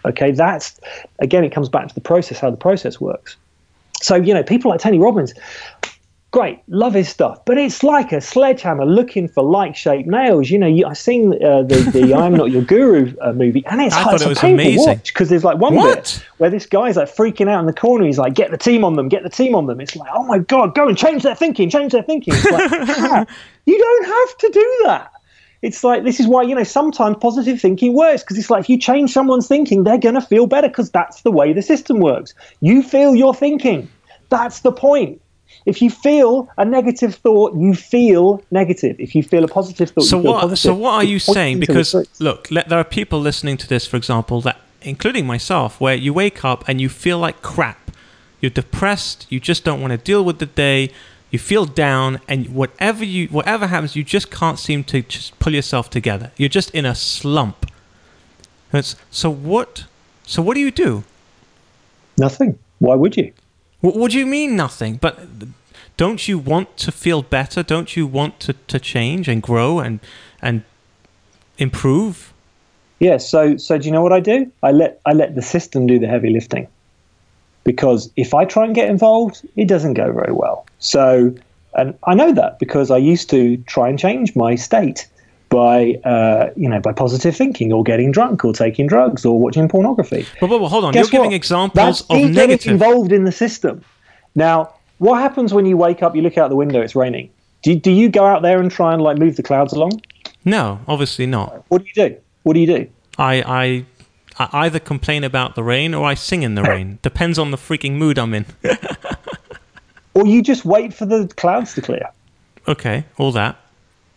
Okay, that's again, it comes back to the process, how the process works. So, you know, people like Tony Robbins, great, love his stuff, but it's like a sledgehammer looking for like-shaped nails. You know, you, I've seen uh, the, the "I'm Not Your Guru" uh, movie, and it's, I thought it's it a was painful amazing. watch because there's like one What? bit where this guy's like freaking out in the corner. He's like, "Get the team on them! Get the team on them!" It's like, "Oh my god, go and change their thinking! Change their thinking!" It's like, "Ah, you don't have to do that. It's like this is why you know sometimes positive thinking works because it's like if you change someone's thinking, they're going to feel better because that's the way the system works. You feel your thinking. That's the point. If you feel a negative thought, you feel negative. If you feel a positive thought, So you feel what? positive. So what are you It's saying? Because look, le- there are people listening to this, for example, that including myself, where you wake up and you feel like crap. You're depressed. You just don't want to deal with the day. You feel down, and whatever you whatever happens, you just can't seem to just pull yourself together. You're just in a slump. So what? So what do you do? nothing. Why would you? What, what do you mean nothing? But don't you want to feel better? Don't you want to, to change and grow and and improve? Yeah, so so do you know what I do? I let I let the system do the heavy lifting. Because if I try and get involved, it doesn't go very well. So and I know that because I used to try and change my state by uh, you know by positive thinking or getting drunk or taking drugs or watching pornography. But, but, but hold on, Guess you're giving examples That's of negative. involved in the system. Now, what happens when you wake up? You look out the window; it's raining. Do, do you go out there and try and like move the clouds along? No, obviously not. What do you do? What do you do? I, I I either complain about the rain or I sing in the rain. Depends on the freaking mood I'm in. Or you just wait for the clouds to clear? okay, all that.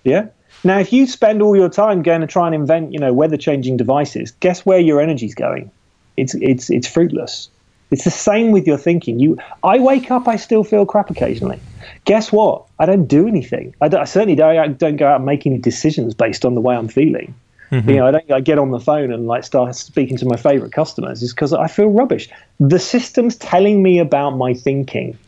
Yeah. Now, if you spend all your time going to try and invent, you know, weather-changing devices, guess where your energy's going? It's it's it's fruitless. It's the same with your thinking. You, I wake up, I still feel crap occasionally. Guess what? I don't do anything. I, don't, I certainly don't, I don't go out and make any decisions based on the way I'm feeling. You know, I don't I get on the phone and like start speaking to my favorite customers. Is because I feel rubbish. The system's telling me about my thinking.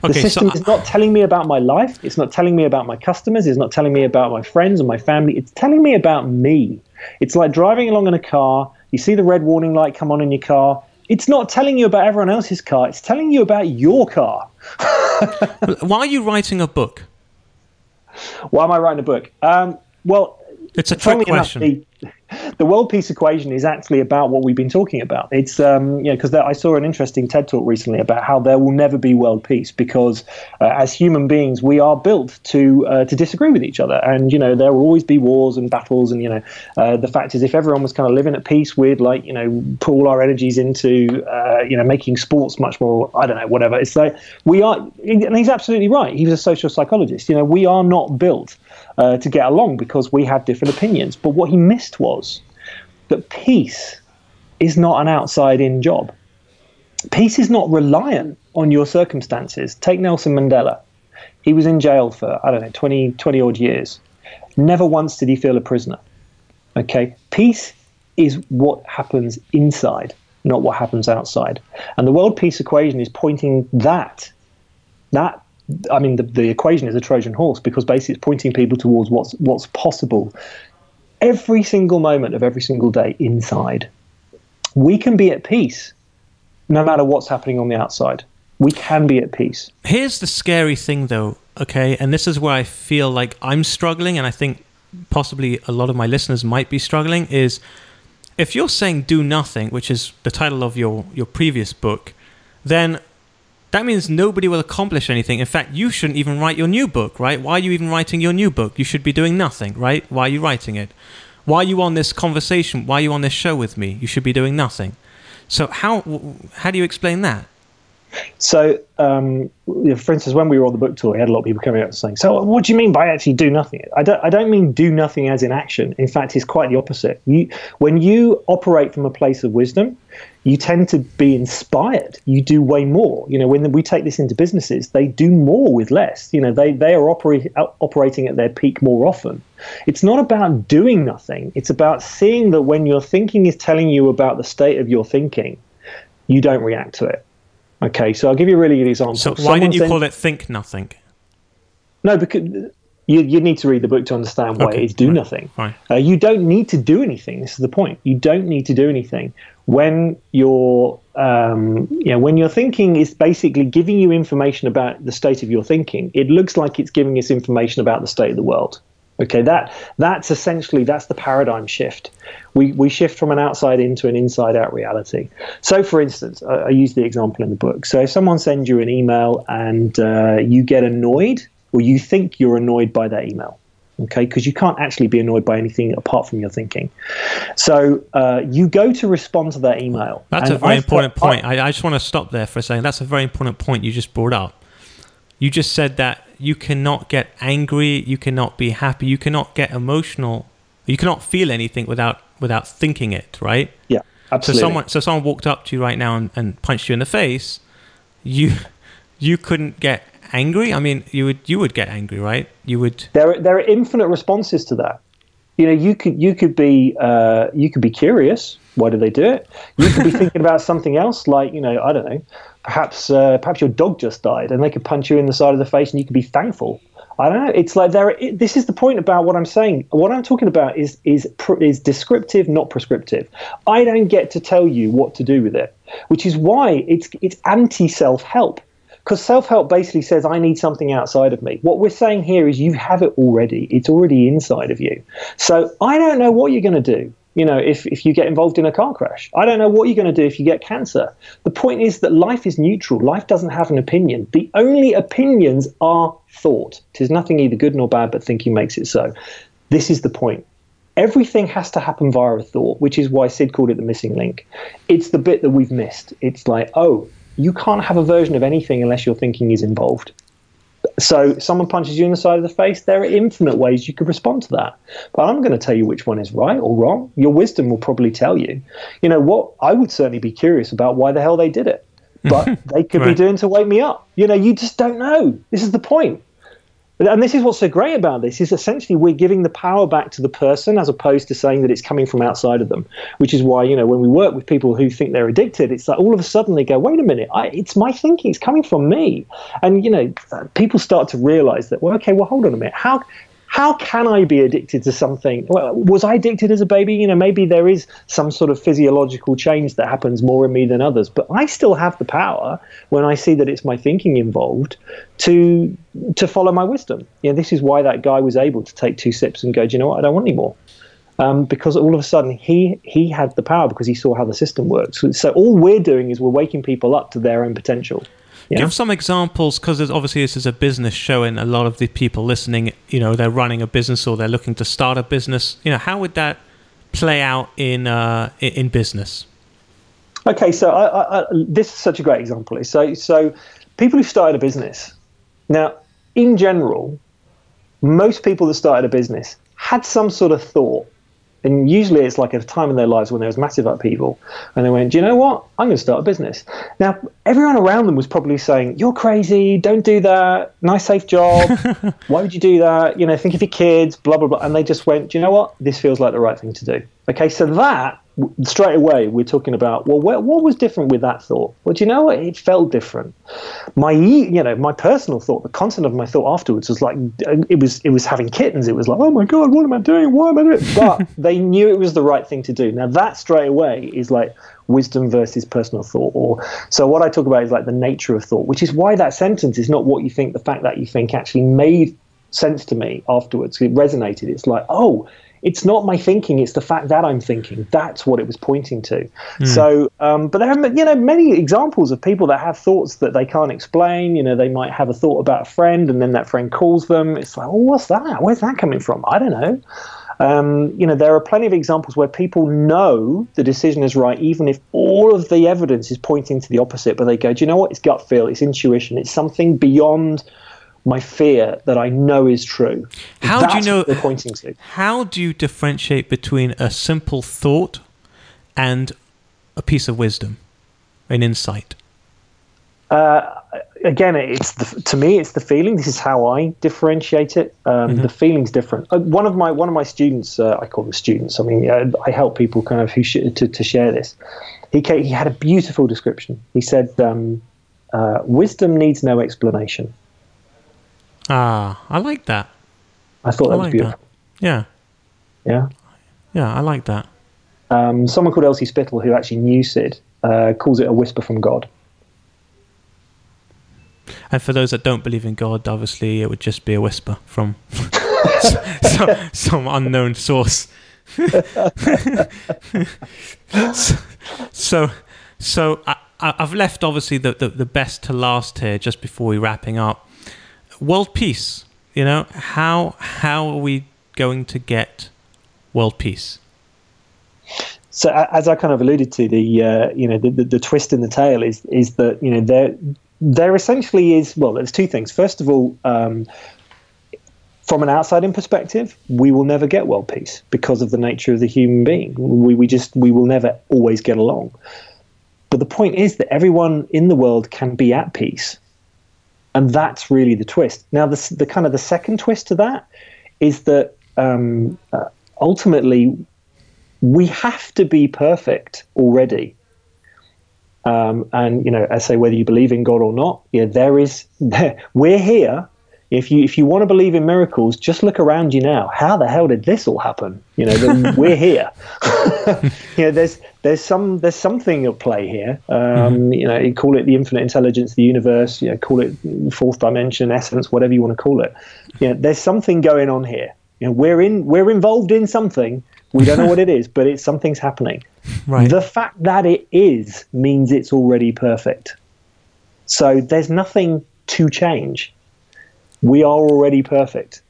The Okay, so system I- is not telling me about my life. It's not telling me about my customers. It's not telling me about my friends and my family. It's telling me about me. It's like driving along in a car. You see the red warning light come on in your car. It's not telling you about everyone else's car. It's telling you about your car. Why are you writing a book? Why am I writing a book? Um, well, It's a trick funnily enough, question. The, world peace equation is actually about what we've been talking about. It's um, you know because I saw an interesting TED talk recently about how there will never be world peace because uh, as human beings we are built to uh, to disagree with each other, and you know there will always be wars and battles, and you know uh, the fact is if everyone was kind of living at peace, we'd like you know put all our energies into uh, you know making sports much more I don't know whatever. It's like we are, and he's absolutely right. He was a social psychologist. You know we are not built uh, to get along because we have different opinions. But what he missed was that peace is not an outside in job. Peace is not reliant on your circumstances. Take Nelson Mandela. He was in jail for, I don't know, 20, 20 odd years. Never once did he feel a prisoner. Okay? Peace is what happens inside, not what happens outside. And the world peace equation is pointing that that I mean the, the equation is a Trojan horse because basically it's pointing people towards what's what's possible every single moment of every single day inside. We can be at peace no matter what's happening on the outside. We can be at peace. Here's the scary thing, though, okay? And this is where I feel like I'm struggling, and I think possibly a lot of my listeners might be struggling is if you're saying do nothing, which is the title of your, your previous book, then that means nobody will accomplish anything. In fact, you shouldn't even write your new book, right? Why are you even writing your new book? You should be doing nothing, right? Why are you writing it? Why are you on this conversation? Why are you on this show with me? You should be doing nothing. So how how do you explain that? So, um, for instance, when we were on the book tour, we had a lot of people coming up and saying, "So, what do you mean by actually do nothing?" I don't, I don't mean do nothing as in action. In fact, it's quite the opposite. You, when you operate from a place of wisdom, you tend to be inspired. You do way more. You know, when we take this into businesses, they do more with less. You know, they they are operate, operating at their peak more often. It's not about doing nothing. It's about seeing that when your thinking is telling you about the state of your thinking, you don't react to it. Okay, so I'll give you a really good example. So why Someone didn't you sent- call it think nothing? No, because you, you need to read the book to understand why Okay, it is do right, nothing. fine. Uh, you don't need to do anything. This is the point. You don't need to do anything. when you're um, you know, when your thinking is basically giving you information about the state of your thinking, it looks like it's giving us information about the state of the world. Okay, that that's essentially that's the paradigm shift. We we shift from an outside into an inside out reality. So, for instance, I, I use the example in the book. So, if someone sends you an email and uh, you get annoyed, or you think you're annoyed by that email, okay because you can't actually be annoyed by anything apart from your thinking so uh, you go to respond to that email that's a very I've important put, point I, I, just want to stop there for a second that's a very important point you just brought up you just said that you cannot get angry you cannot be happy you cannot get emotional you cannot feel anything without without thinking it right yeah absolutely so someone so someone walked up to you right now and, and punched you in the face you you couldn't get angry? I mean, you would you would get angry, right? You would. There are, there are infinite responses to that. You know, you could you could be uh, you could be curious. Why do they do it? You could be thinking about something else, like you know, I don't know. Perhaps uh, perhaps your dog just died, and they could punch you in the side of the face, and you could be thankful. I don't know. It's like there. It, this is the point about what I'm saying. What I'm talking about is is is descriptive, not prescriptive. I don't get to tell you what to do with it, which is why it's it's anti self help. Because self help basically says, I need something outside of me. What we're saying here is you have it already, it's already inside of you. So I don't know what you're going to do. You know, if, if you get involved in a car crash, I don't know what you're going to do if you get cancer. The point is that life is neutral. Life doesn't have an opinion. The only opinions are thought. Tis nothing either good nor bad, but thinking makes it so. This is the point everything has to happen via a thought, which is why Syd called it the missing link. It's the bit that we've missed. It's like, oh, you can't have a version of anything unless your thinking is involved. So someone punches you in the side of the face, there are infinite ways you could respond to that. But I'm going to tell you which one is right or wrong. Your wisdom will probably tell you. You know what? I would certainly be curious about why the hell they did it. But they could right. be doing to wake me up. You know, you just don't know. This is the point and this is what's so great about this is essentially we're giving the power back to the person as opposed to saying that it's coming from outside of them which is why you know when we work with people who think they're addicted it's like all of a sudden they go wait a minute I, it's my thinking it's coming from me. And you know uh, people start to realize that well okay well hold on a minute. How how can I be addicted to something? Well, was I addicted as a baby? You know, maybe there is some sort of physiological change that happens more in me than others, but I still have the power when I see that it's my thinking involved to to follow my wisdom. You know, this is why that guy was able to take two sips and go, Do you know what? I don't want any more. Um, because all of a sudden he he had the power because he saw how the system works. So, so all we're doing is we're waking people up to their own potential. Yeah. Give some examples because obviously this is a business show, and a lot of the people listening, you know, they're running a business or they're looking to start a business. You know, how would that play out in uh, in business? Okay, so I, I, this is such a great example. So, so people who started a business now, in general, most people that started a business had some sort of thought and usually it's like at a time in their lives when there was massive upheaval. And they went, Do you know what? I'm going to start a business. Now, everyone around them was probably saying, You're crazy. Don't do that. Nice, safe job. Why would you do that? You know, think of your kids, blah, blah, blah. And they just went, Do you know what? This feels like the right thing to do. Okay, so that straight away we're talking about well what, what was different with that thought? Well do you know what? It felt different. My you know my personal thought the content of my thought afterwards was like it was it was having kittens. It was like oh my god what am i doing? Why am i doing it? But they knew it was the right thing to do. Now that straight away is like wisdom versus personal thought or so what i talk about is like the nature of thought which is why that sentence is not what you think the fact that you think actually made sense to me afterwards. It resonated. It's like oh it's not my thinking; it's the fact that I'm thinking. That's what it was pointing to. Mm. So, um, but there are you know many examples of people that have thoughts that they can't explain. You know, they might have a thought about a friend, and then that friend calls them. It's like, well, what's that? Where's that coming from? I don't know. Um, you know, there are plenty of examples where people know the decision is right, even if all of the evidence is pointing to the opposite. But they go, do you know what? It's gut feel, it's intuition, it's something beyond my fear that I know is true. How That's do you know? they're pointing to. How do you differentiate between a simple thought and a piece of wisdom, an insight? Uh, again, it's the, to me, it's the feeling. This is how I differentiate it. Um, mm-hmm. The feeling's different. Uh, one of my one of my students, uh, I call them students. I mean, uh, I help people kind of who sh- to, to share this. He came, he had a beautiful description. He said, um, uh, "Wisdom needs no explanation." Ah, I like that. I thought that I was beautiful. That. Yeah. Yeah. Yeah, I like that. Um, someone called Elsie Spittle, who actually knew Syd, uh, calls it a whisper from God. And for those that don't believe in God, obviously it would just be a whisper from some, some unknown source. so, so, so I, have left obviously the, the, the best to last here, just before we wrapping up. World peace. You know how how are we going to get world peace? So as I kind of alluded to, the uh, you know the, the, the twist in the tale is is that you know there there essentially is well, there's two things. First of all, um, from an outside-in perspective, we will never get world peace because of the nature of the human being. We we just we will never always get along. But the point is that everyone in the world can be at peace, and that's really the twist. Now, the the kind of the second twist to that is that um, uh, ultimately we have to be perfect already. Um, and you know, I say whether you believe in God or not, yeah, there is. There, we're here. If you if you want to believe in miracles, just look around you now. How the hell did this all happen? You know, we're here. you know, there's there's some there's something at play here. Um, mm-hmm. You know, you call it the infinite intelligence, the universe. You know, call it fourth dimension, essence, whatever you want to call it. You know, there's something going on here. You know, we're in we're involved in something we don't know what it is, but it's something's happening. Right. The fact that it is means it's already perfect. So there's nothing to change. We are already perfect.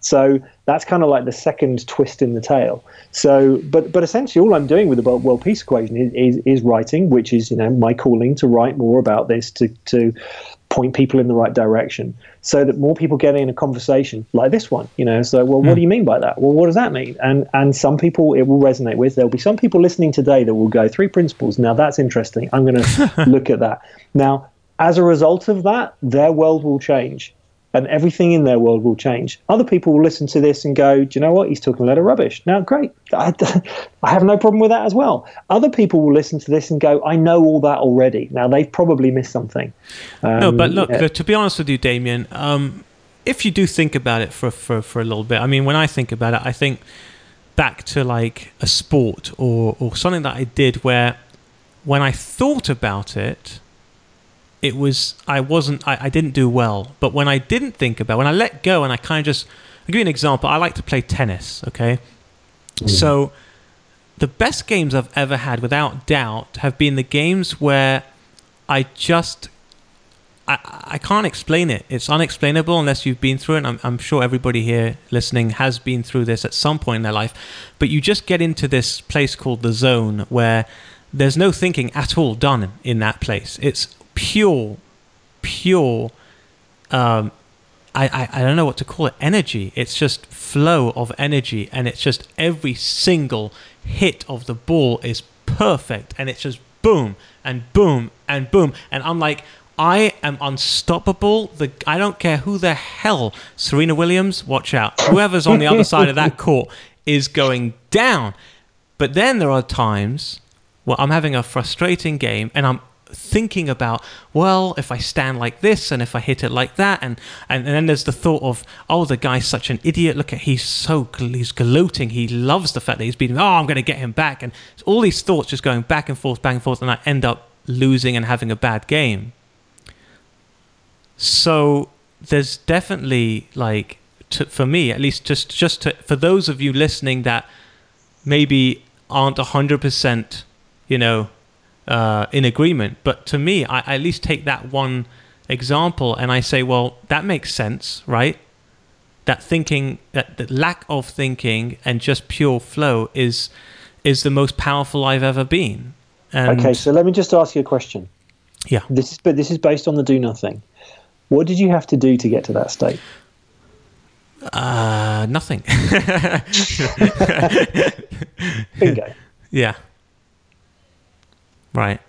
So that's kind of like the second twist in the tale. So, but but essentially, all I'm doing with the world peace equation is, is, is writing, which is you know my calling to write more about this to to point people in the right direction so that more people get in a conversation like this one you know. So well what do hmm. you mean by that? Well what does that mean? And and some people it will resonate with. There'll be some people listening today that will go three principles. Now that's interesting. I'm going to look at that. Now as a result of that their world will change and everything in their world will change. Other people will listen to this and go, Do you know what? He's talking a lot of rubbish. Now, great. I, I have no problem with that as well. Other people will listen to this and go, I know all that already. Now, they've probably missed something. Um, no, but look, yeah. to be honest with you, Damian, um, if you do think about it for, for, for a little bit, I mean, when I think about it, I think back to like a sport or, or something that I did where when I thought about it, it was I wasn't I, I didn't do well. But when I didn't think about when I let go and I kind of just I'll give you an example. I like to play tennis, okay? Mm. So the best games I've ever had, without doubt, have been the games where I just I, I can't explain it. It's unexplainable unless you've been through it. I'm, I'm sure everybody here listening has been through this at some point in their life. But you just get into this place called the zone where there's no thinking at all done in that place. It's pure, pure. Um, I, I, I don't know what to call it. Energy. It's just flow of energy, and it's just every single hit of the ball is perfect, and it's just boom and boom and boom, and I'm like. I am unstoppable. The I don't care who the hell Serena Williams. Watch out. Whoever's on the other side of that court is going down. But then there are times where I'm having a frustrating game and I'm thinking about well if i stand like this and if i hit it like that and and, and then there's the thought of oh the guy's such an idiot. Look at he's so he's gloating. He loves the fact that he's beating oh i'm going to get him back. And all these thoughts just going back and forth back and forth and i end up losing and having a bad game. So there's definitely like to, for me at least just just to, for those of you listening that maybe aren't 100% you know uh, in agreement. But to me, I, I at least take that one example and I say, well, that makes sense, right? That thinking, that, that lack of thinking and just pure flow is is the most powerful I've ever been. And okay, so let me just ask you a question. Yeah. This is but this is based on the do nothing. What did you have to do to get to that state? Uh, nothing. Bingo. Yeah. Right.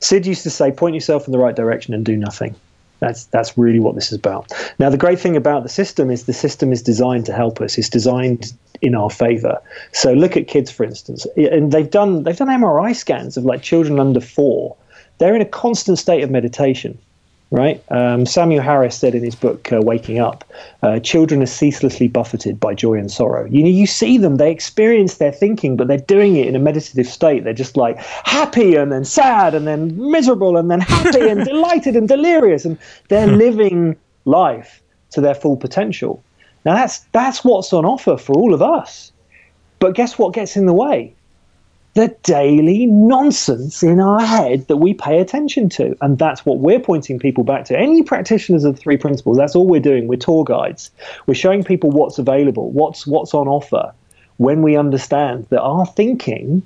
Syd used to say, point yourself in the right direction and do nothing. That's that's really what this is about. Now, the great thing about the system is the system is designed to help us. It's designed in our favor. So look at kids, for instance, and they've done they've done MRI scans of like children under four. They're in a constant state of meditation. Right? Um, Samuel Harris said in his book uh, Waking Up, uh, children are ceaselessly buffeted by joy and sorrow. You know, you see them, they experience their thinking, but they're doing it in a meditative state. They're just like happy and then sad and then miserable and then happy and delighted and delirious, and they're living life to their full potential. Now that's that's what's on offer for all of us. But guess what gets in the way? The daily nonsense in our head that we pay attention to. And that's what we're pointing people back to. Any practitioners of the three principles, that's all we're doing. We're tour guides. We're showing people what's available, what's what's on offer when we understand that our thinking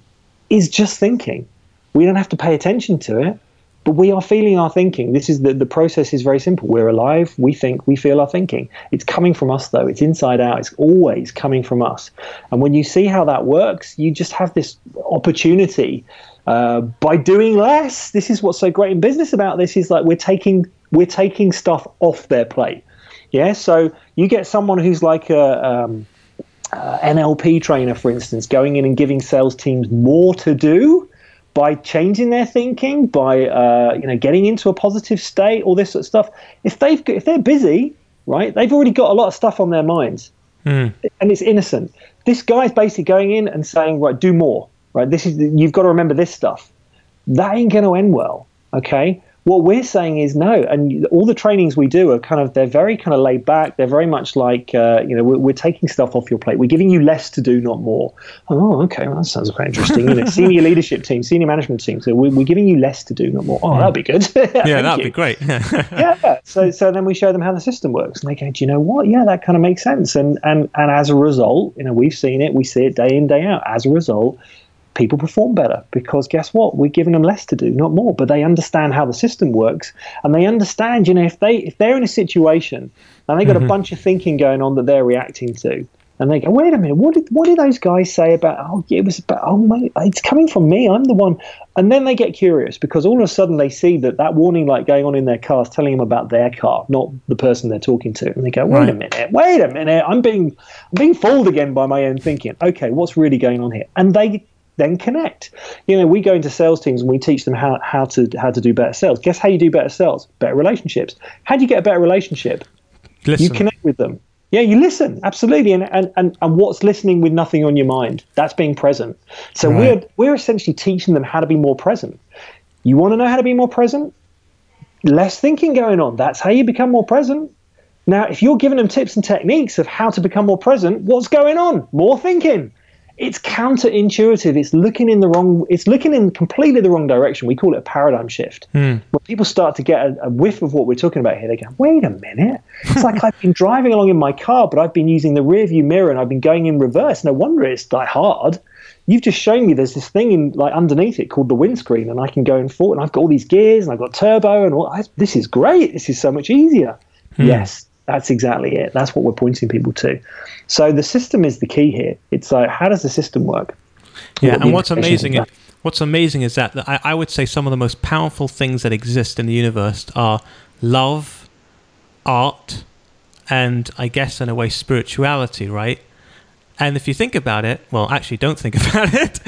is just thinking. We don't have to pay attention to it but we are feeling our thinking. This is the, the process is very simple. We're alive, we think, we feel our thinking. It's coming from us though. It's inside out. It's always coming from us. And when you see how that works, you just have this opportunity uh, by doing less. This is what's so great in business about this is like we're taking we're taking stuff off their plate. Yeah. So you get someone who's like a um, uh, NLP trainer, for instance, going in and giving sales teams more to do by changing their thinking, by uh, you know getting into a positive state, all this sort of stuff. If they've if they're busy, right, they've already got a lot of stuff on their minds, mm. and it's innocent. This guy's basically going in and saying, right, do more, right. This is you've got to remember this stuff. That ain't going to end well. Okay, what we're saying is no, and all the trainings we do are kind of they're very kind of laid back. They're very much like uh, you know we're, we're, taking stuff off your plate. We're giving you less to do, not more. Oh, okay, well, that sounds quite interesting. You know, senior leadership team, senior management team. So we're, we're, giving you less to do, not more. Oh, that'd be good. yeah, that'd you. be great. yeah. So so then we show them how the system works, and they go, do you know what? Yeah, that kind of makes sense. And and and as a result, you know, we've seen it. We see it day in day out. As a result people perform better because guess what? We're giving them less to do not more. But they understand how the system works and they understand you know if they if they're in a situation and they got mm-hmm. a bunch of thinking going on that they're reacting to and they go wait a minute what did what did those guys say about oh it was about oh my it's coming from me i'm the one. And then they get curious because all of a sudden they see that that warning light going on in their car is telling them about their car not the person they're talking to. And they go wait right. a minute wait a minute i'm being i'm being fooled again by my own thinking. Okay what's really going on here? And they then connect. You know, we go into sales teams and we teach them how, how to how to do better sales. Guess how you do better sales? Better relationships. How do you get a better relationship? Listen. You connect with them. Yeah, you listen, absolutely. And, and, and, and what's listening with nothing on your mind? That's being present. So right. we're we're essentially teaching them how to be more present. You want to know how to be more present? Less thinking going on. That's how you become more present. Now, if you're giving them tips and techniques of how to become more present, what's going on? More thinking it's counterintuitive. It's looking in the wrong. It's looking in completely the wrong direction. We call it a paradigm shift. Mm. When people start to get a, a, whiff of what we're talking about here, they go, "Wait a minute! It's like I've been driving along in my car, but I've been using the rear view mirror and I've been going in reverse. No wonder it's die hard. You've just shown me there's this thing in like underneath it called the windscreen, and I can go in forward, and I've got all these gears, and I've got turbo, and all. I, this is great. This is so much easier. Mm. Yes, that's exactly it. That's what we're pointing people to. So the system is the key here. It's like how does the system work? Yeah, and what's amazing is, what's amazing is that, that I, I would say some of the most powerful things that exist in the universe are love, art, and I guess in a way spirituality, right? And if you think about it, well, actually, don't think about it.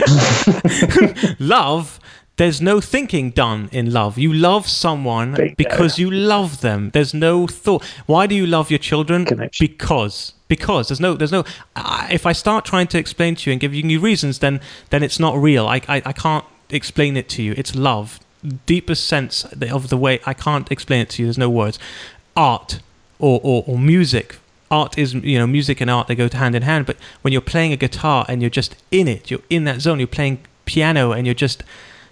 love there's no thinking done in love. You love someone because you love them. There's no thought. Why do you love your children? Connection. Because because there's no there's no. Uh, if I start trying to explain to you and give you reasons, then then it's not real. I, I I can't explain it to you. It's love, deepest sense of the way. I can't explain it to you. There's no words. Art or or, or music art is you know music and art they go hand in hand but when you're playing a guitar and you're just in it you're in that zone you're playing piano and you're just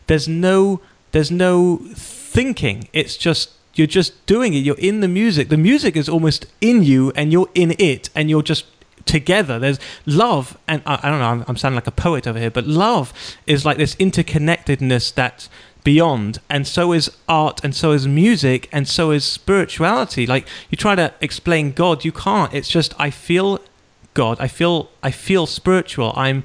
there's no there's no thinking. It's just you're just doing it. You're in the music. The music is almost in you, and you're in it, and you're just together. There's love, and I, I don't know. I'm, I'm, sounding like a poet over here, but love is like this interconnectedness that's beyond, and so is art, and so is music, and so is spirituality. Like you try to explain God, you can't. It's just I feel God. I feel I feel spiritual. I'm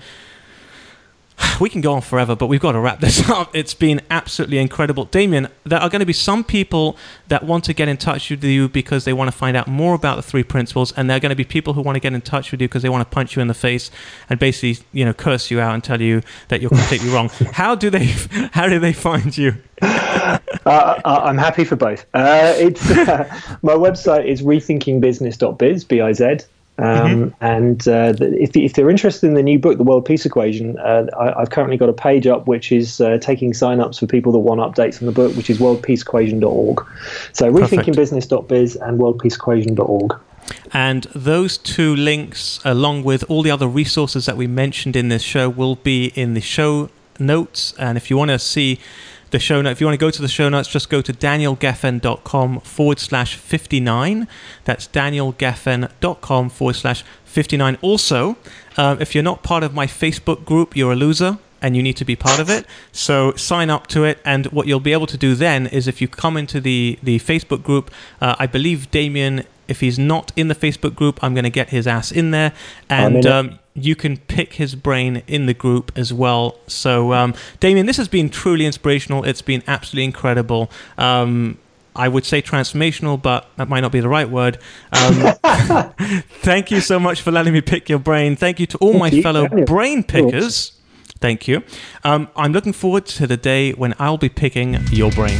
we can go on forever, but we've got to wrap this up. It's been absolutely incredible. Damian, there are going to be some people that want to get in touch with you because they want to find out more about the three principles, and there are going to be people who want to get in touch with you because they want to punch you in the face and basically, you know, curse you out and tell you that you're completely wrong. How do they how do they find you? uh, I'm happy for both. Uh, it's uh, my website is rethinkingbusiness.biz, B-I-Z. Um, mm-hmm. And uh, if, if they're interested in the new book, The World Peace Equation, uh, I, have currently got a page up which is uh, taking sign-ups for people that want updates on the book, which is worldpeaceequation.org. So rethinkingbusiness.biz and worldpeaceequation.org. And those two links, along with all the other resources that we mentioned in this show, will be in the show notes. And if you want to see the show notes. If you want to go to the show notes, just go to danielgeffen.com forward slash 59. That's danielgeffen.com forward slash 59. Also, um, if you're not part of my Facebook group, you're a loser and you need to be part of it. So sign up to it. And what you'll be able to do then is if you come into the, the Facebook group, uh, I believe Damian, if he's not in the Facebook group, I'm going to get his ass in there. And um, you can pick his brain in the group as well. So, um, Damian, this has been truly inspirational. It's been absolutely incredible. Um, I would say transformational, but that might not be the right word. Um, thank you so much for letting me pick your brain. Thank you to all my fellow brain pickers. Thank you. Um, I'm looking forward to the day when I'll be picking your brain.